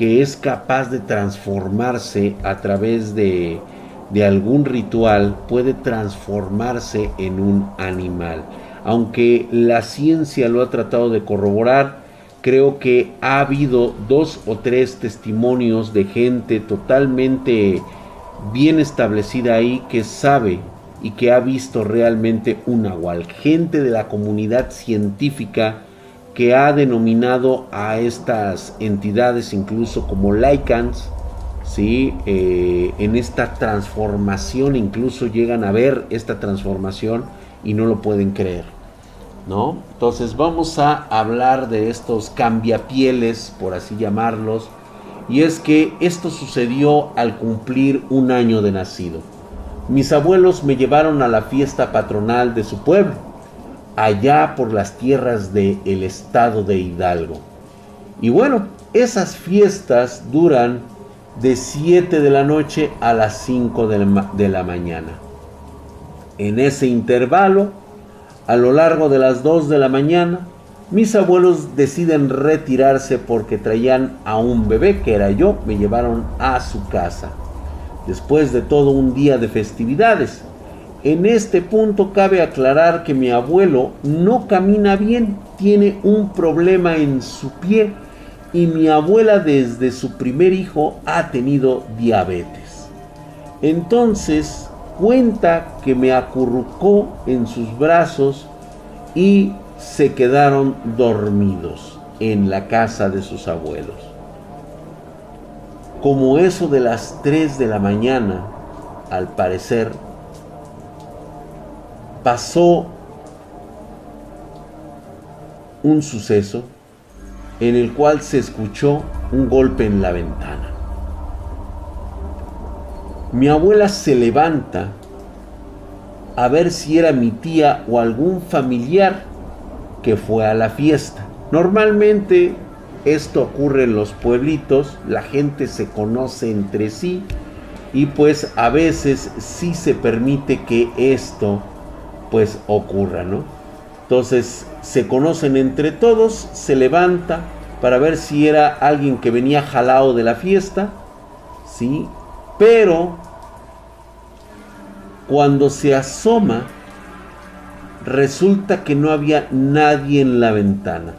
que es capaz de transformarse a través de, de algún ritual, puede transformarse en un animal. Aunque la ciencia lo ha tratado de corroborar, creo que ha habido dos o tres testimonios de gente totalmente bien establecida ahí que sabe y que ha visto realmente un nahual. Gente de la comunidad científica que ha denominado a estas entidades incluso como Lycans, ¿sí? Eh, en esta transformación, incluso llegan a ver esta transformación y no lo pueden creer. ¿no? Entonces vamos a hablar de estos cambiapieles, por así llamarlos, y es que esto sucedió al cumplir un año de nacido. Mis abuelos me llevaron a la fiesta patronal de su pueblo, allá por las tierras del el estado de Hidalgo. Y bueno, esas fiestas duran de 7 de la noche a las 5 de la mañana. En ese intervalo, a lo largo de las 2 de la mañana, mis abuelos deciden retirarse porque traían a un bebé que era yo, me llevaron a su casa. Después de todo un día de festividades. En este punto cabe aclarar que mi abuelo no camina bien, tiene un problema en su pie y mi abuela desde su primer hijo ha tenido diabetes. Entonces cuenta que me acurrucó en sus brazos y se quedaron dormidos en la casa de sus abuelos. Como eso de las 3 de la mañana, al parecer, pasó un suceso en el cual se escuchó un golpe en la ventana. Mi abuela se levanta a ver si era mi tía o algún familiar que fue a la fiesta. Normalmente esto ocurre en los pueblitos, la gente se conoce entre sí y pues a veces sí se permite que esto pues ocurra, ¿no? Entonces se conocen entre todos, se levanta para ver si era alguien que venía jalado de la fiesta, ¿sí? Pero cuando se asoma, resulta que no había nadie en la ventana.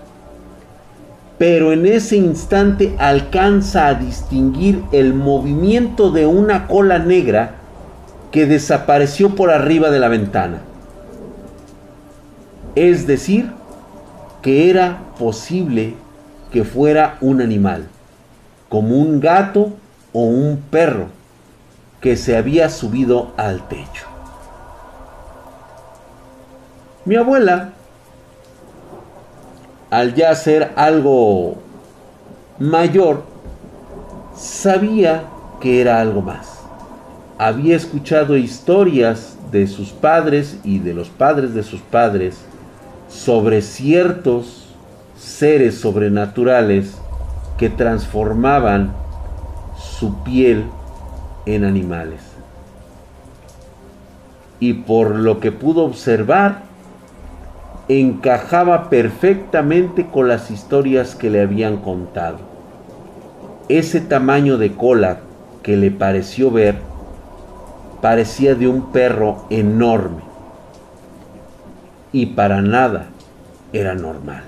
Pero en ese instante alcanza a distinguir el movimiento de una cola negra que desapareció por arriba de la ventana. Es decir, que era posible que fuera un animal, como un gato o un perro que se había subido al techo. Mi abuela, al ya ser algo mayor, sabía que era algo más. Había escuchado historias de sus padres y de los padres de sus padres sobre ciertos seres sobrenaturales que transformaban su piel en animales. Y por lo que pudo observar, encajaba perfectamente con las historias que le habían contado. Ese tamaño de cola que le pareció ver parecía de un perro enorme y para nada era normal.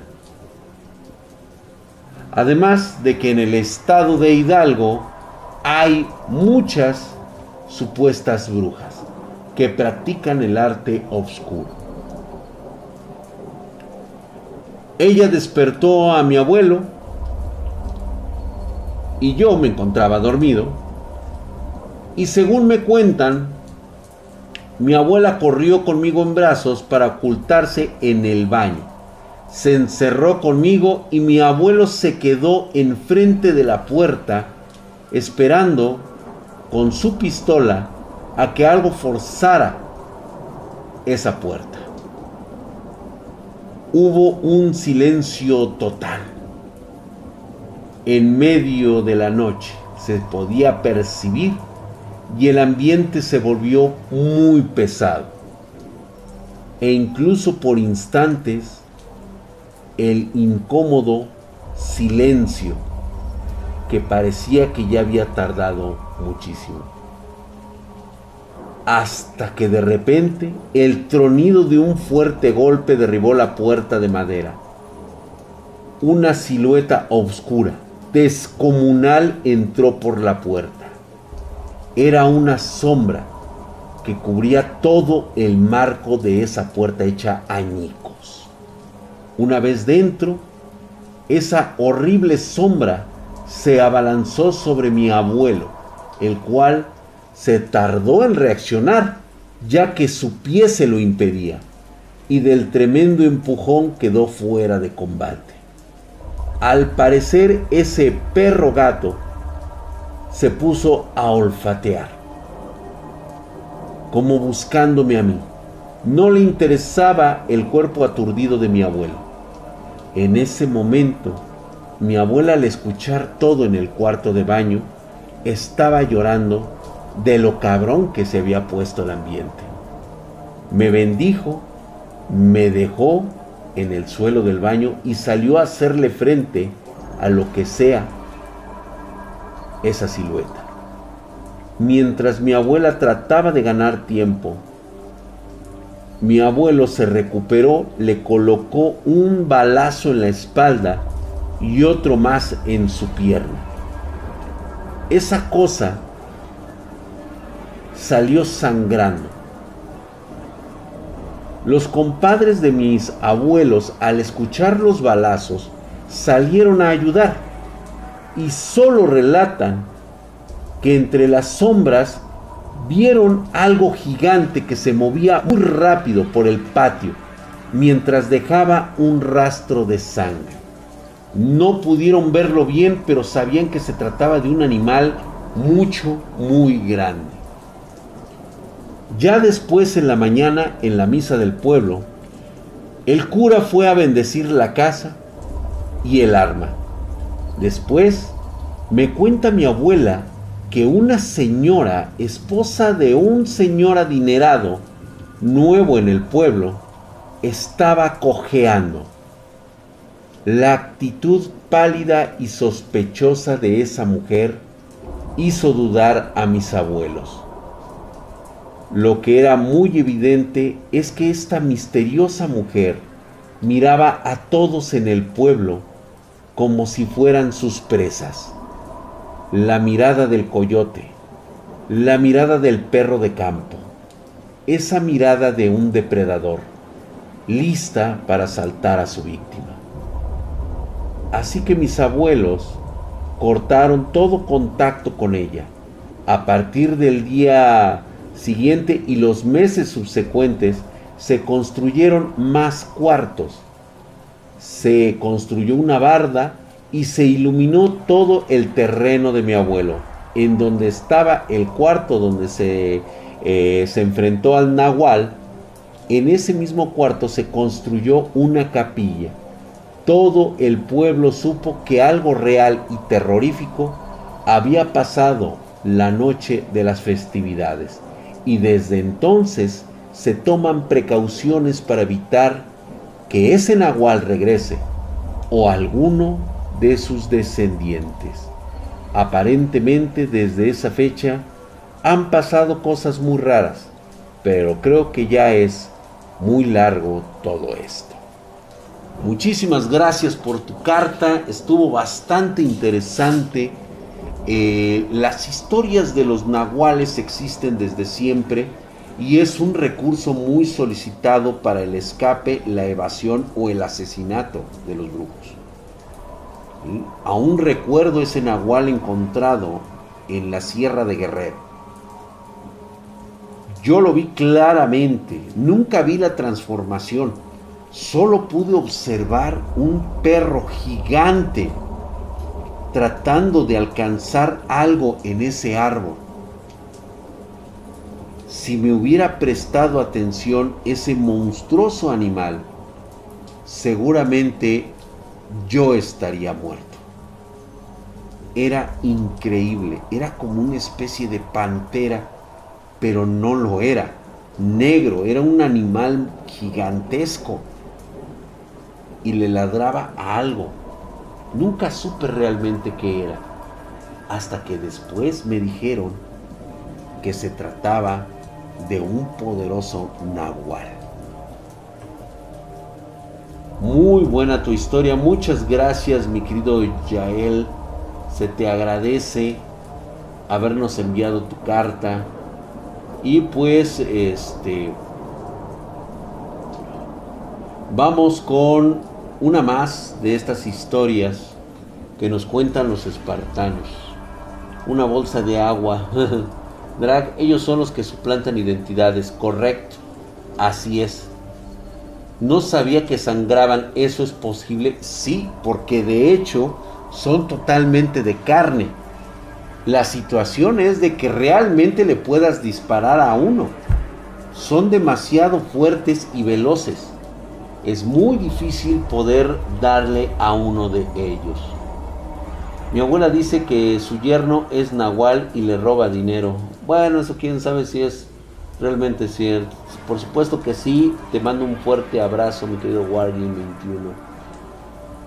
Además de que en el estado de Hidalgo hay muchas supuestas brujas que practican el arte oscuro. Ella despertó a mi abuelo y yo me encontraba dormido. Y según me cuentan, mi abuela corrió conmigo en brazos para ocultarse en el baño. Se encerró conmigo y mi abuelo se quedó enfrente de la puerta esperando con su pistola a que algo forzara esa puerta hubo un silencio total. En medio de la noche se podía percibir y el ambiente se volvió muy pesado. E incluso por instantes el incómodo silencio que parecía que ya había tardado muchísimo hasta que de repente el tronido de un fuerte golpe derribó la puerta de madera. Una silueta oscura, descomunal, entró por la puerta. Era una sombra que cubría todo el marco de esa puerta hecha añicos. Una vez dentro, esa horrible sombra se abalanzó sobre mi abuelo el cual se tardó en reaccionar, ya que su pie se lo impedía, y del tremendo empujón quedó fuera de combate. Al parecer ese perro gato se puso a olfatear, como buscándome a mí. No le interesaba el cuerpo aturdido de mi abuelo. En ese momento, mi abuela al escuchar todo en el cuarto de baño, estaba llorando de lo cabrón que se había puesto el ambiente. Me bendijo, me dejó en el suelo del baño y salió a hacerle frente a lo que sea esa silueta. Mientras mi abuela trataba de ganar tiempo, mi abuelo se recuperó, le colocó un balazo en la espalda y otro más en su pierna. Esa cosa salió sangrando. Los compadres de mis abuelos, al escuchar los balazos, salieron a ayudar y solo relatan que entre las sombras vieron algo gigante que se movía muy rápido por el patio mientras dejaba un rastro de sangre. No pudieron verlo bien, pero sabían que se trataba de un animal mucho, muy grande. Ya después en la mañana, en la misa del pueblo, el cura fue a bendecir la casa y el arma. Después me cuenta mi abuela que una señora, esposa de un señor adinerado, nuevo en el pueblo, estaba cojeando. La actitud pálida y sospechosa de esa mujer hizo dudar a mis abuelos. Lo que era muy evidente es que esta misteriosa mujer miraba a todos en el pueblo como si fueran sus presas. La mirada del coyote, la mirada del perro de campo, esa mirada de un depredador, lista para saltar a su víctima. Así que mis abuelos cortaron todo contacto con ella. A partir del día siguiente y los meses subsecuentes se construyeron más cuartos. Se construyó una barda y se iluminó todo el terreno de mi abuelo, en donde estaba el cuarto donde se, eh, se enfrentó al nahual. En ese mismo cuarto se construyó una capilla. Todo el pueblo supo que algo real y terrorífico había pasado la noche de las festividades y desde entonces se toman precauciones para evitar que ese nahual regrese o alguno de sus descendientes. Aparentemente desde esa fecha han pasado cosas muy raras, pero creo que ya es muy largo todo esto. Muchísimas gracias por tu carta, estuvo bastante interesante eh, las historias de los nahuales existen desde siempre y es un recurso muy solicitado para el escape, la evasión o el asesinato de los brujos. Aún recuerdo ese nahual encontrado en la Sierra de Guerrero. Yo lo vi claramente, nunca vi la transformación, solo pude observar un perro gigante tratando de alcanzar algo en ese árbol. Si me hubiera prestado atención ese monstruoso animal, seguramente yo estaría muerto. Era increíble, era como una especie de pantera, pero no lo era. Negro, era un animal gigantesco y le ladraba a algo Nunca supe realmente qué era, hasta que después me dijeron que se trataba de un poderoso nahual. Muy buena tu historia, muchas gracias mi querido Yael, se te agradece habernos enviado tu carta y pues este vamos con una más de estas historias que nos cuentan los espartanos. Una bolsa de agua. Drag, ellos son los que suplantan identidades. Correcto. Así es. No sabía que sangraban. ¿Eso es posible? Sí, porque de hecho son totalmente de carne. La situación es de que realmente le puedas disparar a uno. Son demasiado fuertes y veloces. Es muy difícil poder darle a uno de ellos. Mi abuela dice que su yerno es nahual y le roba dinero. Bueno, eso quién sabe si es realmente cierto. Por supuesto que sí. Te mando un fuerte abrazo, mi querido Wargame 21.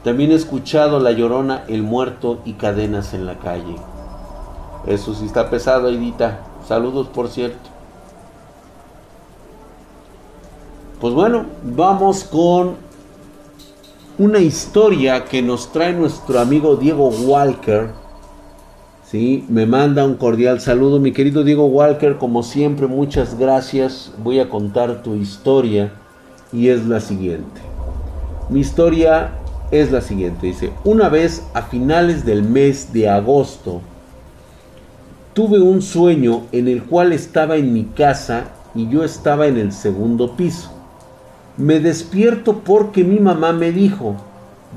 También he escuchado La Llorona, El Muerto y Cadenas en la calle. Eso sí está pesado, Aidita. Saludos, por cierto. Pues bueno, vamos con una historia que nos trae nuestro amigo Diego Walker. ¿sí? Me manda un cordial saludo, mi querido Diego Walker. Como siempre, muchas gracias. Voy a contar tu historia y es la siguiente. Mi historia es la siguiente. Dice, una vez a finales del mes de agosto, tuve un sueño en el cual estaba en mi casa y yo estaba en el segundo piso. Me despierto porque mi mamá me dijo,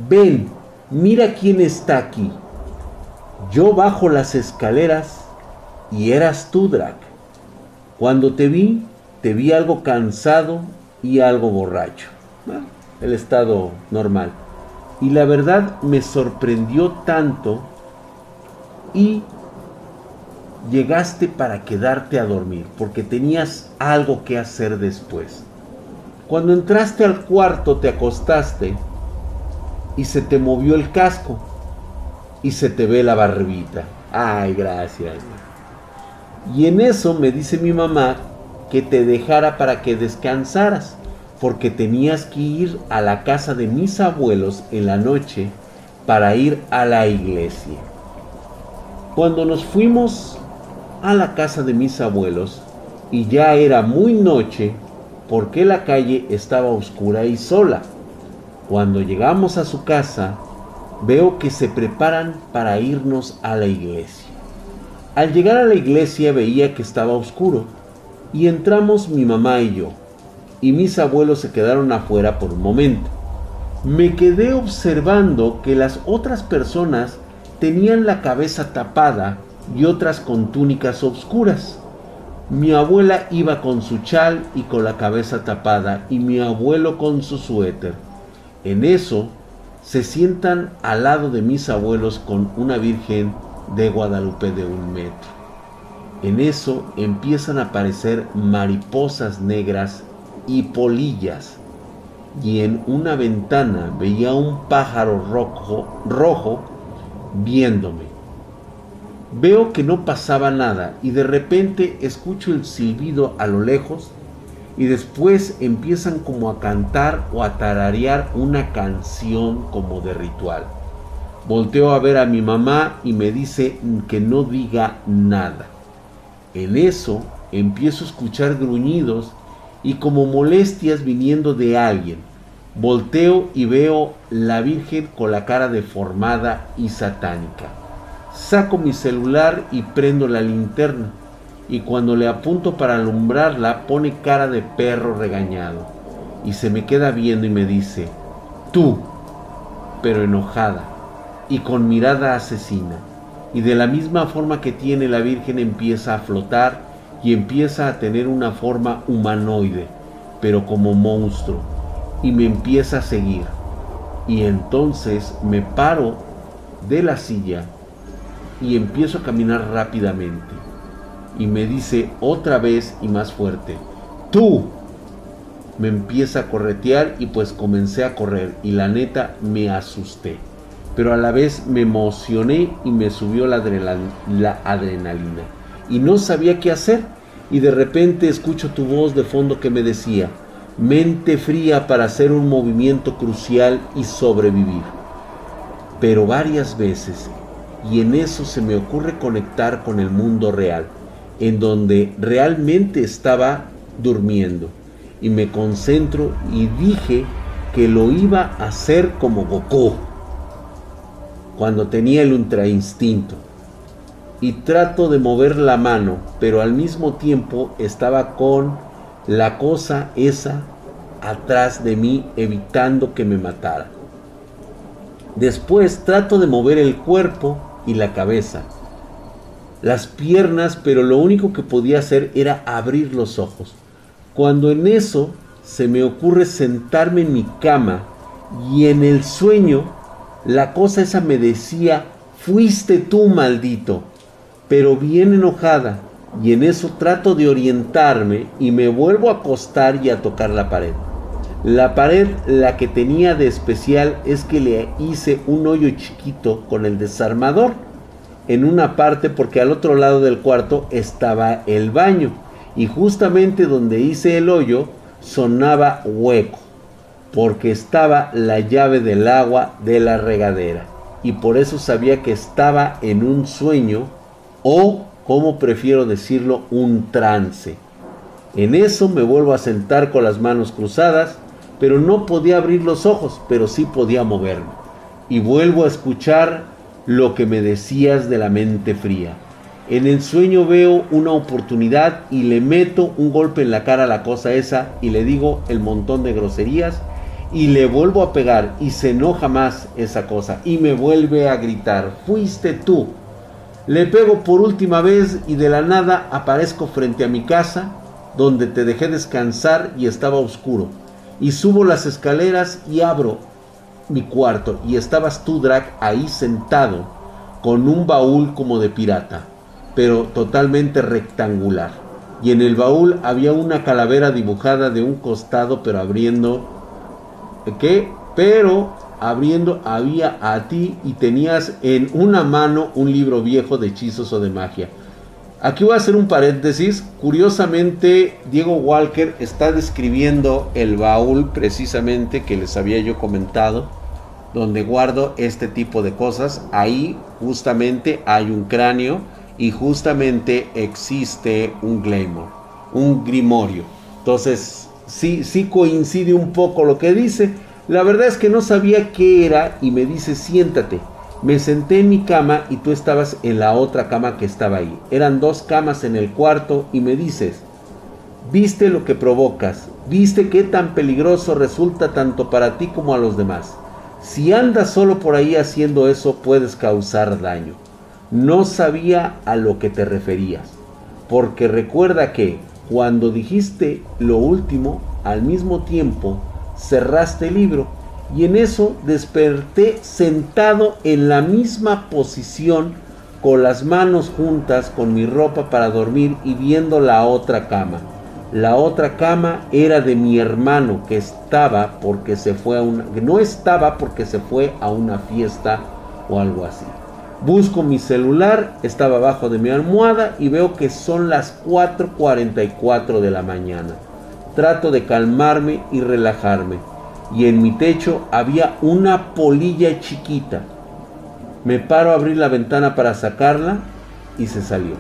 ven, mira quién está aquí. Yo bajo las escaleras y eras tú, Drac. Cuando te vi, te vi algo cansado y algo borracho. el estado normal. Y la verdad me sorprendió tanto y llegaste para quedarte a dormir porque tenías algo que hacer después. Cuando entraste al cuarto te acostaste y se te movió el casco y se te ve la barbita. Ay, gracias. Y en eso me dice mi mamá que te dejara para que descansaras, porque tenías que ir a la casa de mis abuelos en la noche para ir a la iglesia. Cuando nos fuimos a la casa de mis abuelos y ya era muy noche, porque la calle estaba oscura y sola. Cuando llegamos a su casa, veo que se preparan para irnos a la iglesia. Al llegar a la iglesia veía que estaba oscuro y entramos mi mamá y yo, y mis abuelos se quedaron afuera por un momento. Me quedé observando que las otras personas tenían la cabeza tapada y otras con túnicas oscuras. Mi abuela iba con su chal y con la cabeza tapada y mi abuelo con su suéter. En eso se sientan al lado de mis abuelos con una virgen de Guadalupe de un metro. En eso empiezan a aparecer mariposas negras y polillas. Y en una ventana veía un pájaro rojo, rojo viéndome. Veo que no pasaba nada y de repente escucho el silbido a lo lejos y después empiezan como a cantar o a tararear una canción como de ritual. Volteo a ver a mi mamá y me dice que no diga nada. En eso empiezo a escuchar gruñidos y como molestias viniendo de alguien. Volteo y veo la Virgen con la cara deformada y satánica. Saco mi celular y prendo la linterna. Y cuando le apunto para alumbrarla, pone cara de perro regañado. Y se me queda viendo y me dice, tú, pero enojada y con mirada asesina. Y de la misma forma que tiene la Virgen empieza a flotar y empieza a tener una forma humanoide, pero como monstruo. Y me empieza a seguir. Y entonces me paro de la silla y empiezo a caminar rápidamente. Y me dice otra vez y más fuerte, tú. Me empieza a corretear y pues comencé a correr y la neta me asusté. Pero a la vez me emocioné y me subió la, adrenalina. Y no sabía qué hacer. Y de repente escucho tu voz de fondo que me decía, mente fría para hacer un movimiento crucial y sobrevivir. Pero varias veces y en eso se me ocurre conectar con el mundo real, en donde realmente estaba durmiendo. Y me concentro y dije que lo iba a hacer como Goku, cuando tenía el ultra instinto. y trato de mover la mano, pero al mismo tiempo estaba con la cosa esa atrás de mí evitando que me matara. Después trato de mover el cuerpo y la cabeza, las piernas, pero lo único que podía hacer era abrir los ojos. Cuando en eso se me ocurre sentarme en mi cama y en el sueño la cosa esa me decía, fuiste tú maldito, pero bien enojada, y en eso trato de orientarme y me vuelvo a acostar y a tocar la pared. La pared, la que tenía de especial es que le hice un hoyo chiquito con el desarmador en una parte porque al otro lado del cuarto estaba el baño y justamente donde hice el hoyo sonaba hueco porque estaba la llave del agua de la regadera y por eso sabía que estaba en un sueño o como prefiero decirlo un trance. En eso me vuelvo a sentar con las manos cruzadas pero no podía abrir los ojos, pero sí podía moverme. Y vuelvo a escuchar lo que me decías de la mente fría. En el sueño veo una oportunidad y le meto un golpe en la cara a la cosa esa y le digo el montón de groserías y le vuelvo a pegar y se enoja más esa cosa y me vuelve a gritar, fuiste tú. Le pego por última vez y de la nada aparezco frente a mi casa donde te dejé descansar y estaba oscuro y subo las escaleras y abro mi cuarto y estabas tú, Drac, ahí sentado con un baúl como de pirata, pero totalmente rectangular. Y en el baúl había una calavera dibujada de un costado, pero abriendo, ¿qué? Pero abriendo había a ti y tenías en una mano un libro viejo de hechizos o de magia. Aquí voy a hacer un paréntesis. Curiosamente, Diego Walker está describiendo el baúl precisamente que les había yo comentado, donde guardo este tipo de cosas. Ahí justamente hay un cráneo y justamente existe un glamour, un grimorio. Entonces, sí, sí coincide un poco lo que dice. La verdad es que no sabía qué era y me dice, siéntate. Me senté en mi cama y tú estabas en la otra cama que estaba ahí. Eran dos camas en el cuarto y me dices, viste lo que provocas, viste qué tan peligroso resulta tanto para ti como a los demás. Si andas solo por ahí haciendo eso puedes causar daño. No sabía a lo que te referías, porque recuerda que cuando dijiste lo último, al mismo tiempo cerraste el libro y en eso desperté sentado en la misma posición con las manos juntas con mi ropa para dormir y viendo la otra cama. La otra cama era de mi hermano que estaba porque se fue a una no estaba porque se fue a una fiesta o algo así. Busco mi celular, estaba abajo de mi almohada y veo que son las 4:44 de la mañana. Trato de calmarme y relajarme y en mi techo había una polilla chiquita. Me paro a abrir la ventana para sacarla y se salió.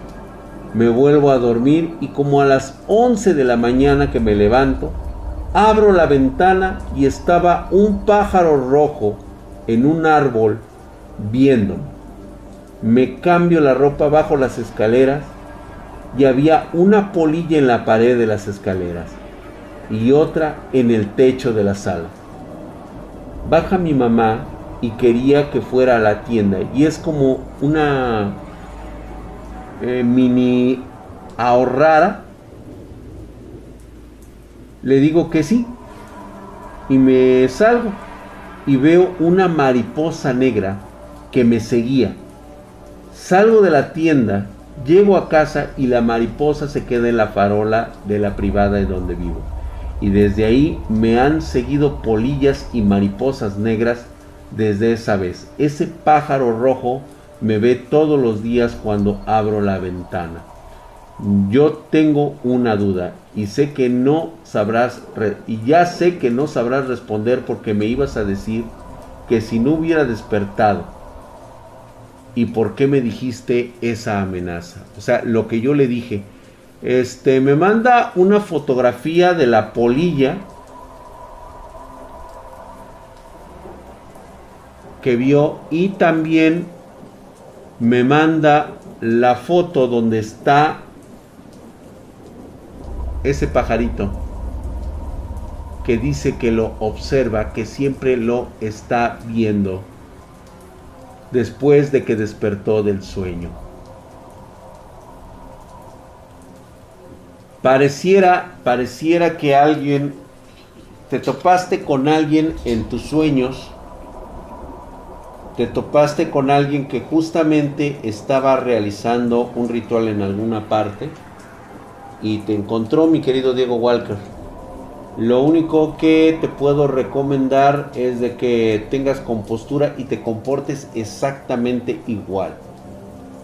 Me vuelvo a dormir y como a las 11 de la mañana que me levanto, abro la ventana y estaba un pájaro rojo en un árbol viéndome. Me cambio la ropa bajo las escaleras y había una polilla en la pared de las escaleras y otra en el techo de la sala baja mi mamá y quería que fuera a la tienda. Y es como una eh, mini ahorrada. Le digo que sí. Y me salgo. Y veo una mariposa negra que me seguía. Salgo de la tienda, llego a casa y la mariposa se queda en la farola de la privada de donde vivo y desde ahí me han seguido polillas y mariposas negras desde esa vez. Ese pájaro rojo me ve todos los días cuando abro la ventana. Yo tengo una duda y sé que no sabrás y ya sé que no sabrás responder porque me ibas a decir que si no hubiera despertado y por qué me dijiste esa amenaza. O sea, lo que yo le dije, este, me manda una fotografía de la polilla que vio y también me manda la foto donde está ese pajarito que dice que lo observa, que siempre lo está viendo después de que despertó del sueño. Pareciera, pareciera que alguien, te topaste con alguien en tus sueños, te topaste con alguien que justamente estaba realizando un ritual en alguna parte y te encontró mi querido Diego Walker. Lo único que te puedo recomendar es de que tengas compostura y te comportes exactamente igual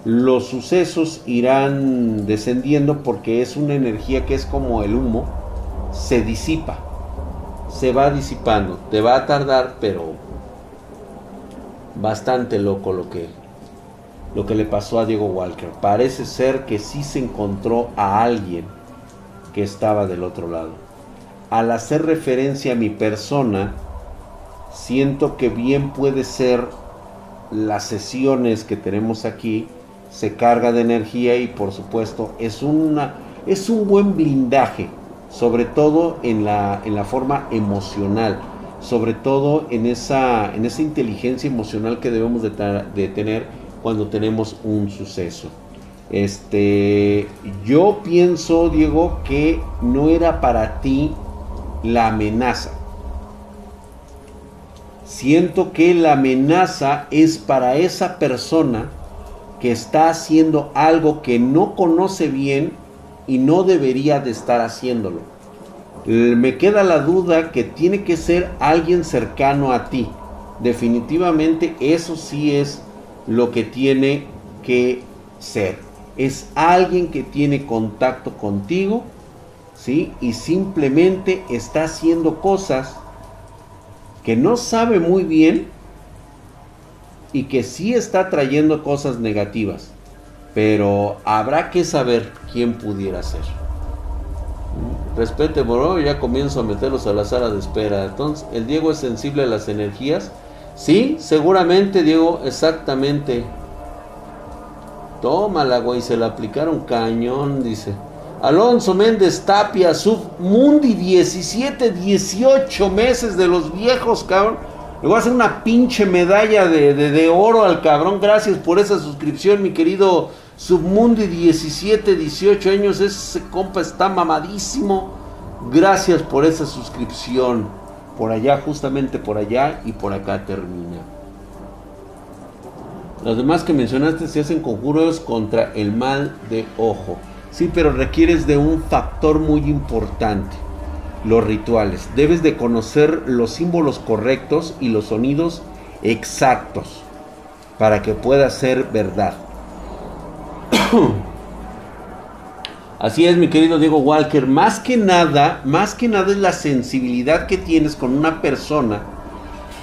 los sucesos irán descendiendo porque es una energía que es como el humo, se disipa, se va disipando, te va a tardar, pero bastante loco lo que lo que le pasó a Diego Walker. Parece ser que sí se encontró a alguien que estaba del otro lado. Al hacer referencia a mi persona, siento que bien puede ser las sesiones que tenemos aquí se carga de energía y por supuesto es, una, es un buen blindaje, sobre todo en la, en la forma emocional, sobre todo en esa, en esa inteligencia emocional que debemos de, tener cuando tenemos un suceso. Este, yo pienso, Diego, que no era para ti la amenaza. Siento que la amenaza es para esa persona que está haciendo algo que no conoce bien y no debería de estar haciéndolo. Me queda la duda que tiene que ser alguien cercano a ti. Definitivamente eso sí es lo que tiene que ser. Es alguien que tiene contacto contigo, ¿sí? Y simplemente está haciendo cosas que no sabe muy bien y que sí está trayendo cosas negativas, pero habrá que saber quién pudiera ser. Respete, bro, ya comienzo a meterlos a la sala de espera. Entonces, ¿el Diego es sensible a las energías? Sí, seguramente, Diego, exactamente. Tómala, güey, se la aplicaron cañón, dice. Alonso Méndez Tapia, Submundi 17, 18 meses de los viejos, cabrón. Le voy a hacer una pinche medalla de, oro al cabrón. Gracias por esa suscripción, mi querido Submundi. 17, 18 años. Ese compa está mamadísimo. Gracias por esa suscripción. Por allá, justamente por allá y por acá termina. Los demás que mencionaste se hacen conjuros contra el mal de ojo. Sí, pero requieres de un factor muy importante los rituales. Debes de conocer los símbolos correctos y los sonidos exactos para que pueda ser verdad. Así es, mi querido Diego Walker. Más que nada, más que nada es la sensibilidad que tienes con una persona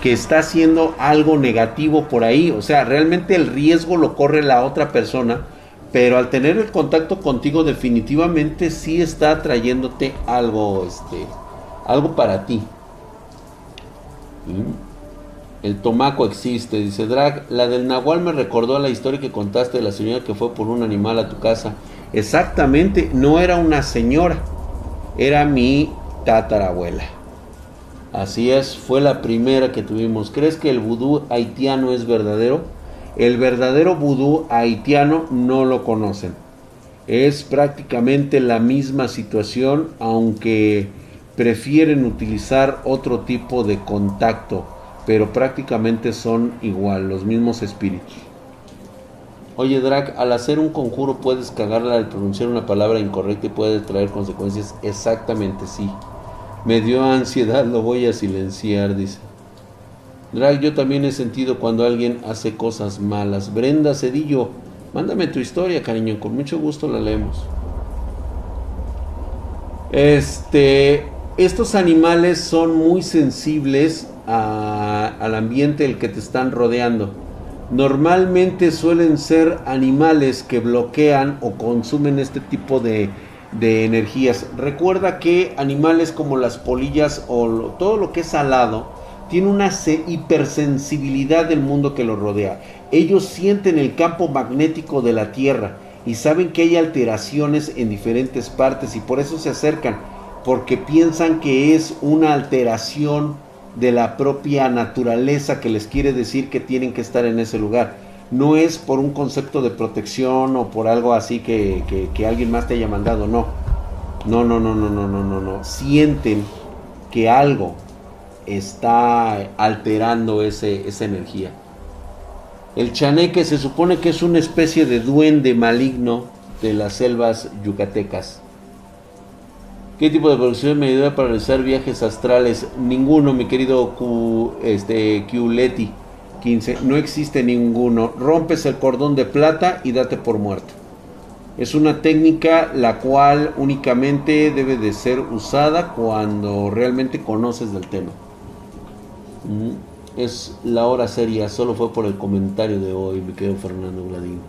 que está haciendo algo negativo por ahí. O sea, realmente el riesgo lo corre la otra persona, pero al tener el contacto contigo definitivamente sí está trayéndote algo, este, algo para ti. ¿Mm? El tomaco existe, dice Drag. La del Nahual me recordó a la historia que contaste de la señora que fue por un animal a tu casa. Exactamente, no era una señora, era mi tatarabuela. Así es, fue la primera que tuvimos. ¿Crees que el vudú haitiano es verdadero? El verdadero vudú haitiano no lo conocen. Es prácticamente la misma situación, aunque prefieren utilizar otro tipo de contacto, pero prácticamente son igual, los mismos espíritus. Oye, Drac, al hacer un conjuro puedes cagarla al pronunciar una palabra incorrecta y puede traer consecuencias. Exactamente, sí. Me dio ansiedad, lo voy a silenciar, dice. Drag, yo también he sentido cuando alguien hace cosas malas. Brenda Cedillo, mándame tu historia, cariño, con mucho gusto la leemos. Este, estos animales son muy sensibles al ambiente el que te están rodeando. Normalmente suelen ser animales que bloquean o consumen este tipo de, de energías. Recuerda que animales como las polillas o todo lo que es salado, tiene una hipersensibilidad del mundo que los rodea. Ellos sienten el campo magnético de la Tierra y saben que hay alteraciones en diferentes partes y por eso se acercan, porque piensan que es una alteración de la propia naturaleza que les quiere decir que tienen que estar en ese lugar. No es por un concepto de protección o por algo así que, que alguien más te haya mandado, no. No, no, no, no, no, no, no, no. Sienten que algo está alterando ese, esa energía. El chaneque se supone que es una especie de duende maligno de las selvas yucatecas. ¿Qué tipo de producción me ayuda para realizar viajes astrales? Ninguno, mi querido Q, este, 15. No existe ninguno. Rompes el cordón de plata y date por muerto. Es una técnica la cual únicamente debe de ser usada cuando realmente conoces del tema. Es la hora seria, solo fue por el comentario de hoy, mi querido Fernando Vladín.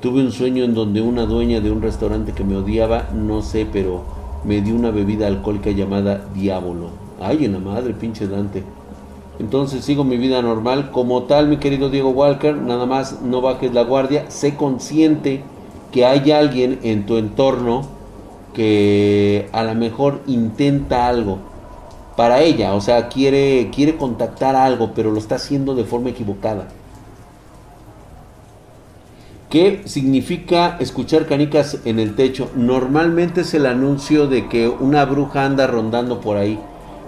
Tuve un sueño en donde una dueña de un restaurante que me odiaba, no sé, pero me dio una bebida alcohólica llamada Diablo. Ay, en la madre, pinche Dante. Entonces sigo mi vida normal. Como tal, mi querido Diego Walker, nada más no bajes la guardia. Sé consciente que hay alguien en tu entorno que a lo mejor intenta algo para ella, o sea, quiere, quiere contactar algo, pero lo está haciendo de forma equivocada. ¿Qué significa escuchar canicas en el techo? Normalmente es el anuncio de que una bruja anda rondando por ahí.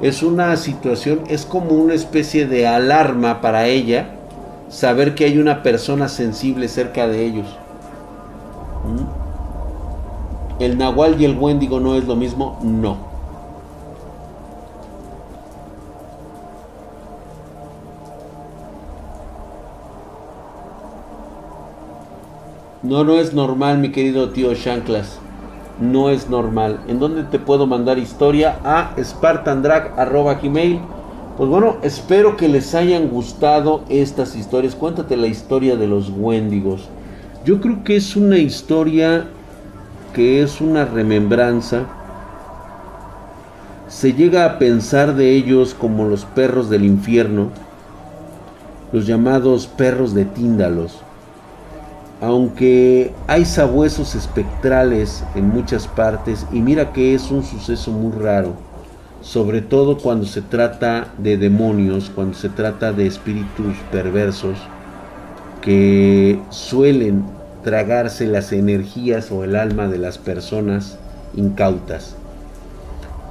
Es una situación, es como una especie de alarma para ella saber que hay una persona sensible cerca de ellos. ¿Mm? ¿El nahual y el wendigo no es lo mismo? No. No, no es normal, mi querido tío Shanklas. No es normal. ¿En dónde te puedo mandar historia? A spartandrag.gmail. Pues bueno, espero que les hayan gustado estas historias. Cuéntate la historia de los Wendigos. Yo creo que es una historia que es una remembranza. Se llega a pensar de ellos como los perros del infierno, los llamados perros de Tíndalos aunque hay sabuesos espectrales en muchas partes y mira que es un suceso muy raro, sobre todo cuando se trata de demonios, cuando se trata de espíritus perversos que suelen tragarse las energías o el alma de las personas incautas.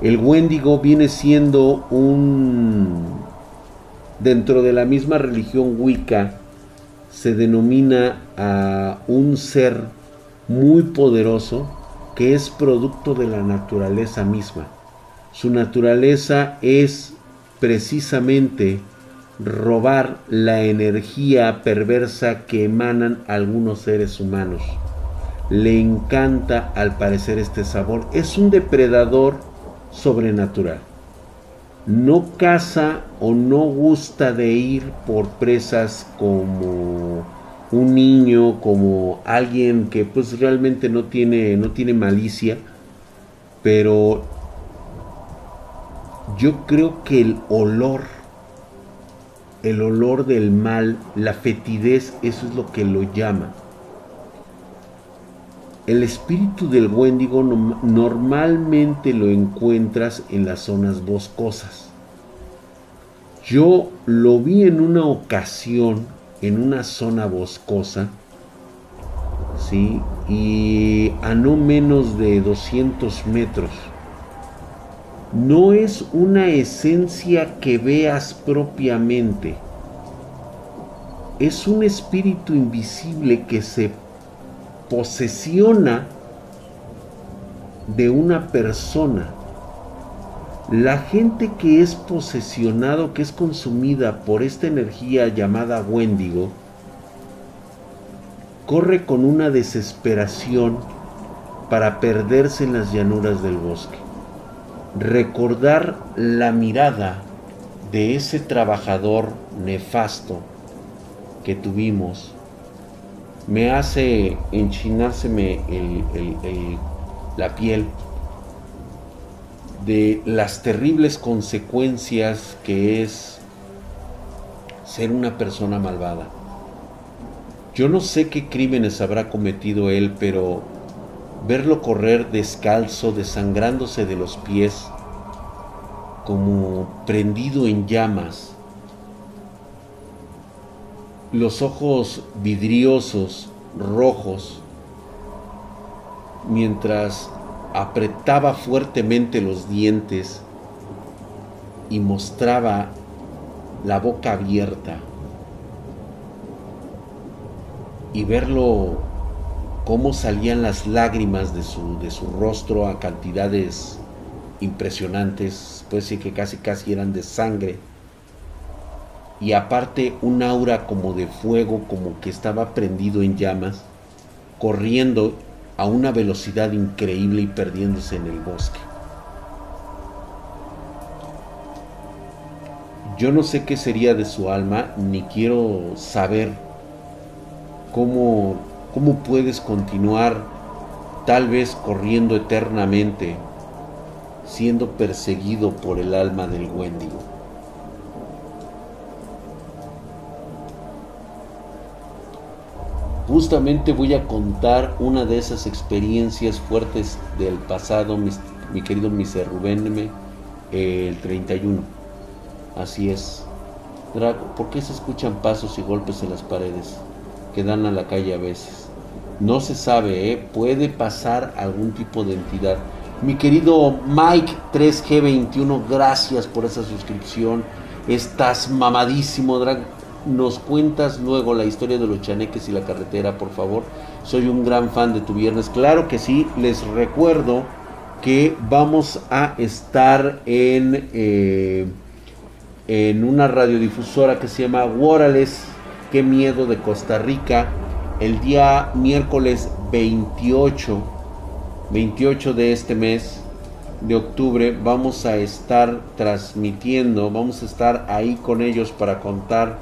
El Wendigo viene siendo un dentro de la misma religión Wicca se denomina a un ser muy poderoso que es producto de la naturaleza misma. Su naturaleza es precisamente robar la energía perversa que emanan algunos seres humanos. Le encanta al parecer este sabor. Es un depredador sobrenatural no caza o no gusta de ir por presas como un niño, como alguien que pues realmente no tiene, no tiene malicia, pero yo creo que el olor, el olor del mal, la fetidez, eso es lo que lo llama. El espíritu del Wendigo normalmente lo encuentras en las zonas boscosas. Yo lo vi en una ocasión en una zona boscosa, ¿sí? Y a no menos de 200 metros. No es una esencia que veas propiamente. Es un espíritu invisible que se posesiona de una persona. La gente que es posesionado, que es consumida por esta energía llamada Wendigo, corre con una desesperación para perderse en las llanuras del bosque. Recordar la mirada de ese trabajador nefasto que tuvimos me hace enchinárseme la piel de las terribles consecuencias que es ser una persona malvada. Yo no sé qué crímenes habrá cometido él, pero verlo correr descalzo, desangrándose de los pies, como prendido en llamas, los ojos vidriosos, rojos, mientras apretaba fuertemente los dientes y mostraba la boca abierta. Y verlo cómo salían las lágrimas de su, de su rostro a cantidades impresionantes, pues sí que casi casi eran de sangre y aparte un aura como de fuego, como que estaba prendido en llamas, corriendo a una velocidad increíble y perdiéndose en el bosque. Yo no sé qué sería de su alma, ni quiero saber cómo, cómo puedes continuar tal vez corriendo eternamente, siendo perseguido por el alma del Wendigo. Justamente voy a contar una de esas experiencias fuertes del pasado, mi, querido Mr. Rubén, el 31. Así es. Drago, ¿por qué se escuchan pasos y golpes en las paredes que dan a la calle a veces? No se sabe, ¿eh? puede pasar algún tipo de entidad. Mi querido Mike 3G21, gracias por esa suscripción. Estás mamadísimo, Drago nos cuentas luego la historia de los chaneques y la carretera, por favor. Soy un gran fan de tu viernes. Claro que sí, les recuerdo que vamos a estar en, eh, en una radiodifusora que se llama Warales, qué miedo de Costa Rica, el día miércoles 28, 28 de este mes de octubre vamos a estar transmitiendo, vamos a estar ahí con ellos para contar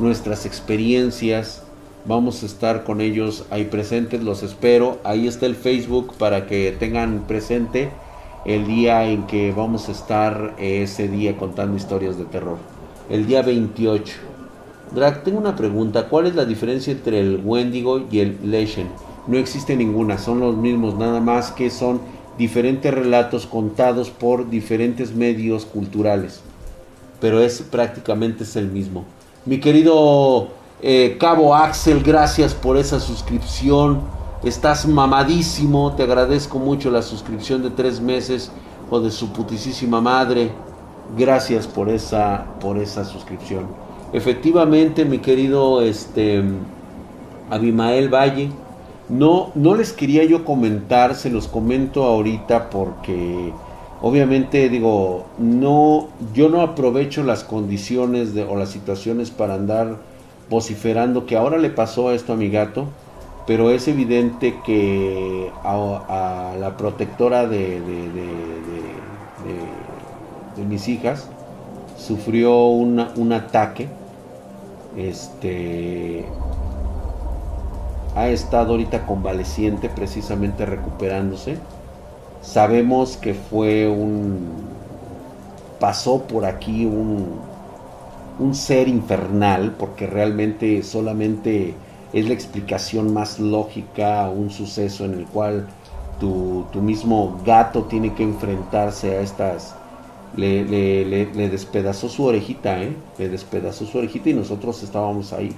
nuestras experiencias. Vamos a estar con ellos ahí presentes, los espero. Ahí está el Facebook para que tengan presente el día en que vamos a estar ese día contando historias de terror. El día 28. Drag, tengo una pregunta. ¿Cuál es la diferencia entre el Wendigo y el Legend? No existe ninguna, son los mismos, nada más que son diferentes relatos contados por diferentes medios culturales. Pero es prácticamente es el mismo. Mi querido eh, Cabo Axel, gracias por esa suscripción. Estás mamadísimo. Te agradezco mucho la suscripción de tres meses o de su putisísima madre. Gracias por esa, por esa suscripción. Efectivamente, mi querido este, Abimael Valle, no, no les quería yo comentar, se los comento ahorita porque obviamente digo, no, yo no aprovecho las condiciones de, o las situaciones para andar vociferando que ahora le pasó esto a mi gato, pero es evidente que a, la protectora de, de, mis hijas sufrió un ataque, este, ha estado ahorita convaleciente, precisamente recuperándose Sabemos que fue un... pasó por aquí un, un ser infernal, porque realmente solamente es la explicación más lógica a un suceso en el cual tu, mismo gato tiene que enfrentarse a estas... Le, le, le, despedazó su orejita, ¿eh? Le despedazó su orejita y nosotros estábamos ahí.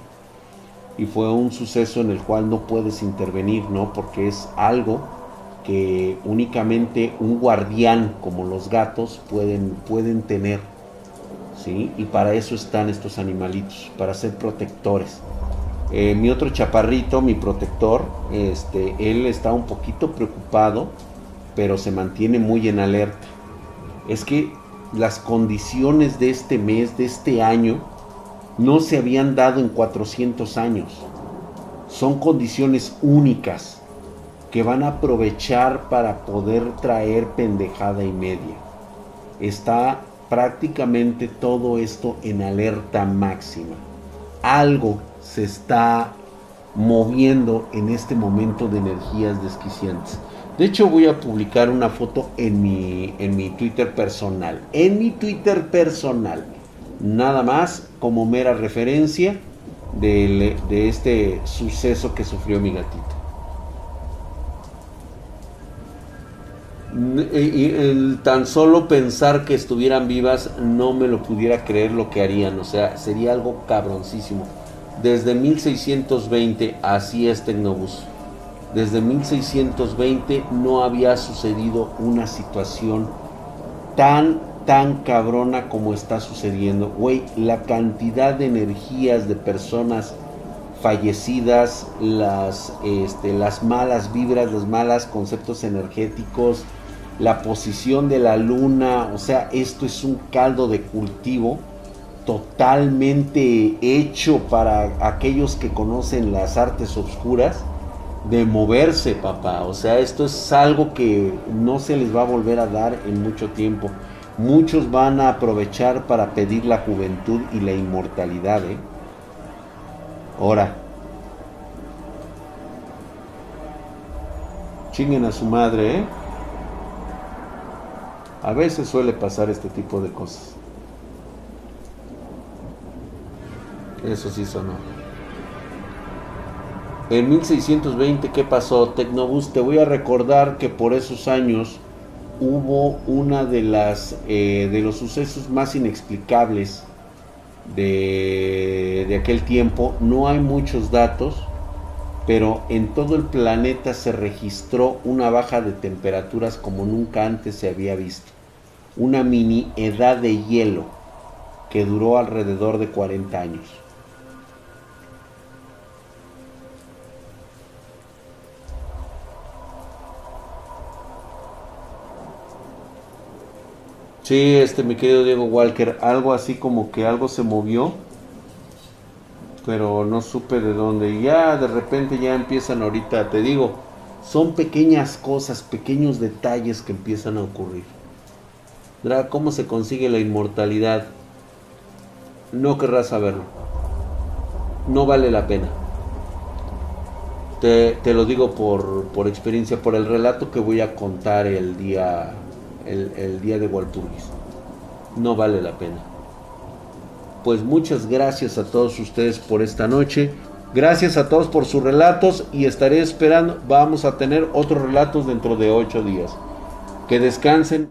Y fue un suceso en el cual no puedes intervenir, ¿no? Porque es algo que únicamente un guardián como los gatos pueden, pueden tener. ¿sí? Y para eso están estos animalitos, para ser protectores. Eh, mi otro chaparrito, mi protector, este, él está un poquito preocupado, pero se mantiene muy en alerta. Es que las condiciones de este mes, de este año, no se habían dado en 400 años. Son condiciones únicas que van a aprovechar para poder traer pendejada y media. Está prácticamente todo esto en alerta máxima. Algo se está moviendo en este momento de energías desquiciantes. De hecho, voy a publicar una foto en mi, en mi Twitter personal. En mi Twitter personal. Nada más como mera referencia de, de este suceso que sufrió mi gatito. Y tan solo pensar que estuvieran vivas no me lo pudiera creer lo que harían, o sea, sería algo cabroncísimo. Desde 1620 así es Tecnobus. Desde 1620 no había sucedido una situación tan, tan cabrona como está sucediendo. Güey, la cantidad de energías de personas fallecidas, las, este, las malas vibras, los malos conceptos energéticos, la posición de la luna, o sea, esto es un caldo de cultivo totalmente hecho para aquellos que conocen las artes oscuras de moverse, papá. O sea, esto es algo que no se les va a volver a dar en mucho tiempo. Muchos van a aprovechar para pedir la juventud y la inmortalidad, ¿eh? Ahora, chinguen a su madre, ¿eh? A veces suele pasar este tipo de cosas. Eso sí sonó. En 1620, ¿qué pasó? Tecnobus, te voy a recordar que por esos años hubo una de las eh, de los sucesos más inexplicables de, de aquel tiempo. No hay muchos datos, pero en todo el planeta se registró una baja de temperaturas como nunca antes se había visto. Una mini edad de hielo que duró alrededor de 40 años. Sí, este, mi querido Diego Walker, algo así como que algo se movió, pero no supe de dónde. Ya de repente ya empiezan ahorita, te digo, son pequeñas cosas, pequeños detalles que empiezan a ocurrir. ¿Cómo se consigue la inmortalidad? No querrás saberlo. No vale la pena. Te, te lo digo por, por experiencia, por el relato que voy a contar el día el, día de Walpurgis. No vale la pena. Pues muchas gracias a todos ustedes por esta noche. Gracias a todos por sus relatos y estaré esperando. Vamos a tener otros relatos dentro de ocho días. Que descansen.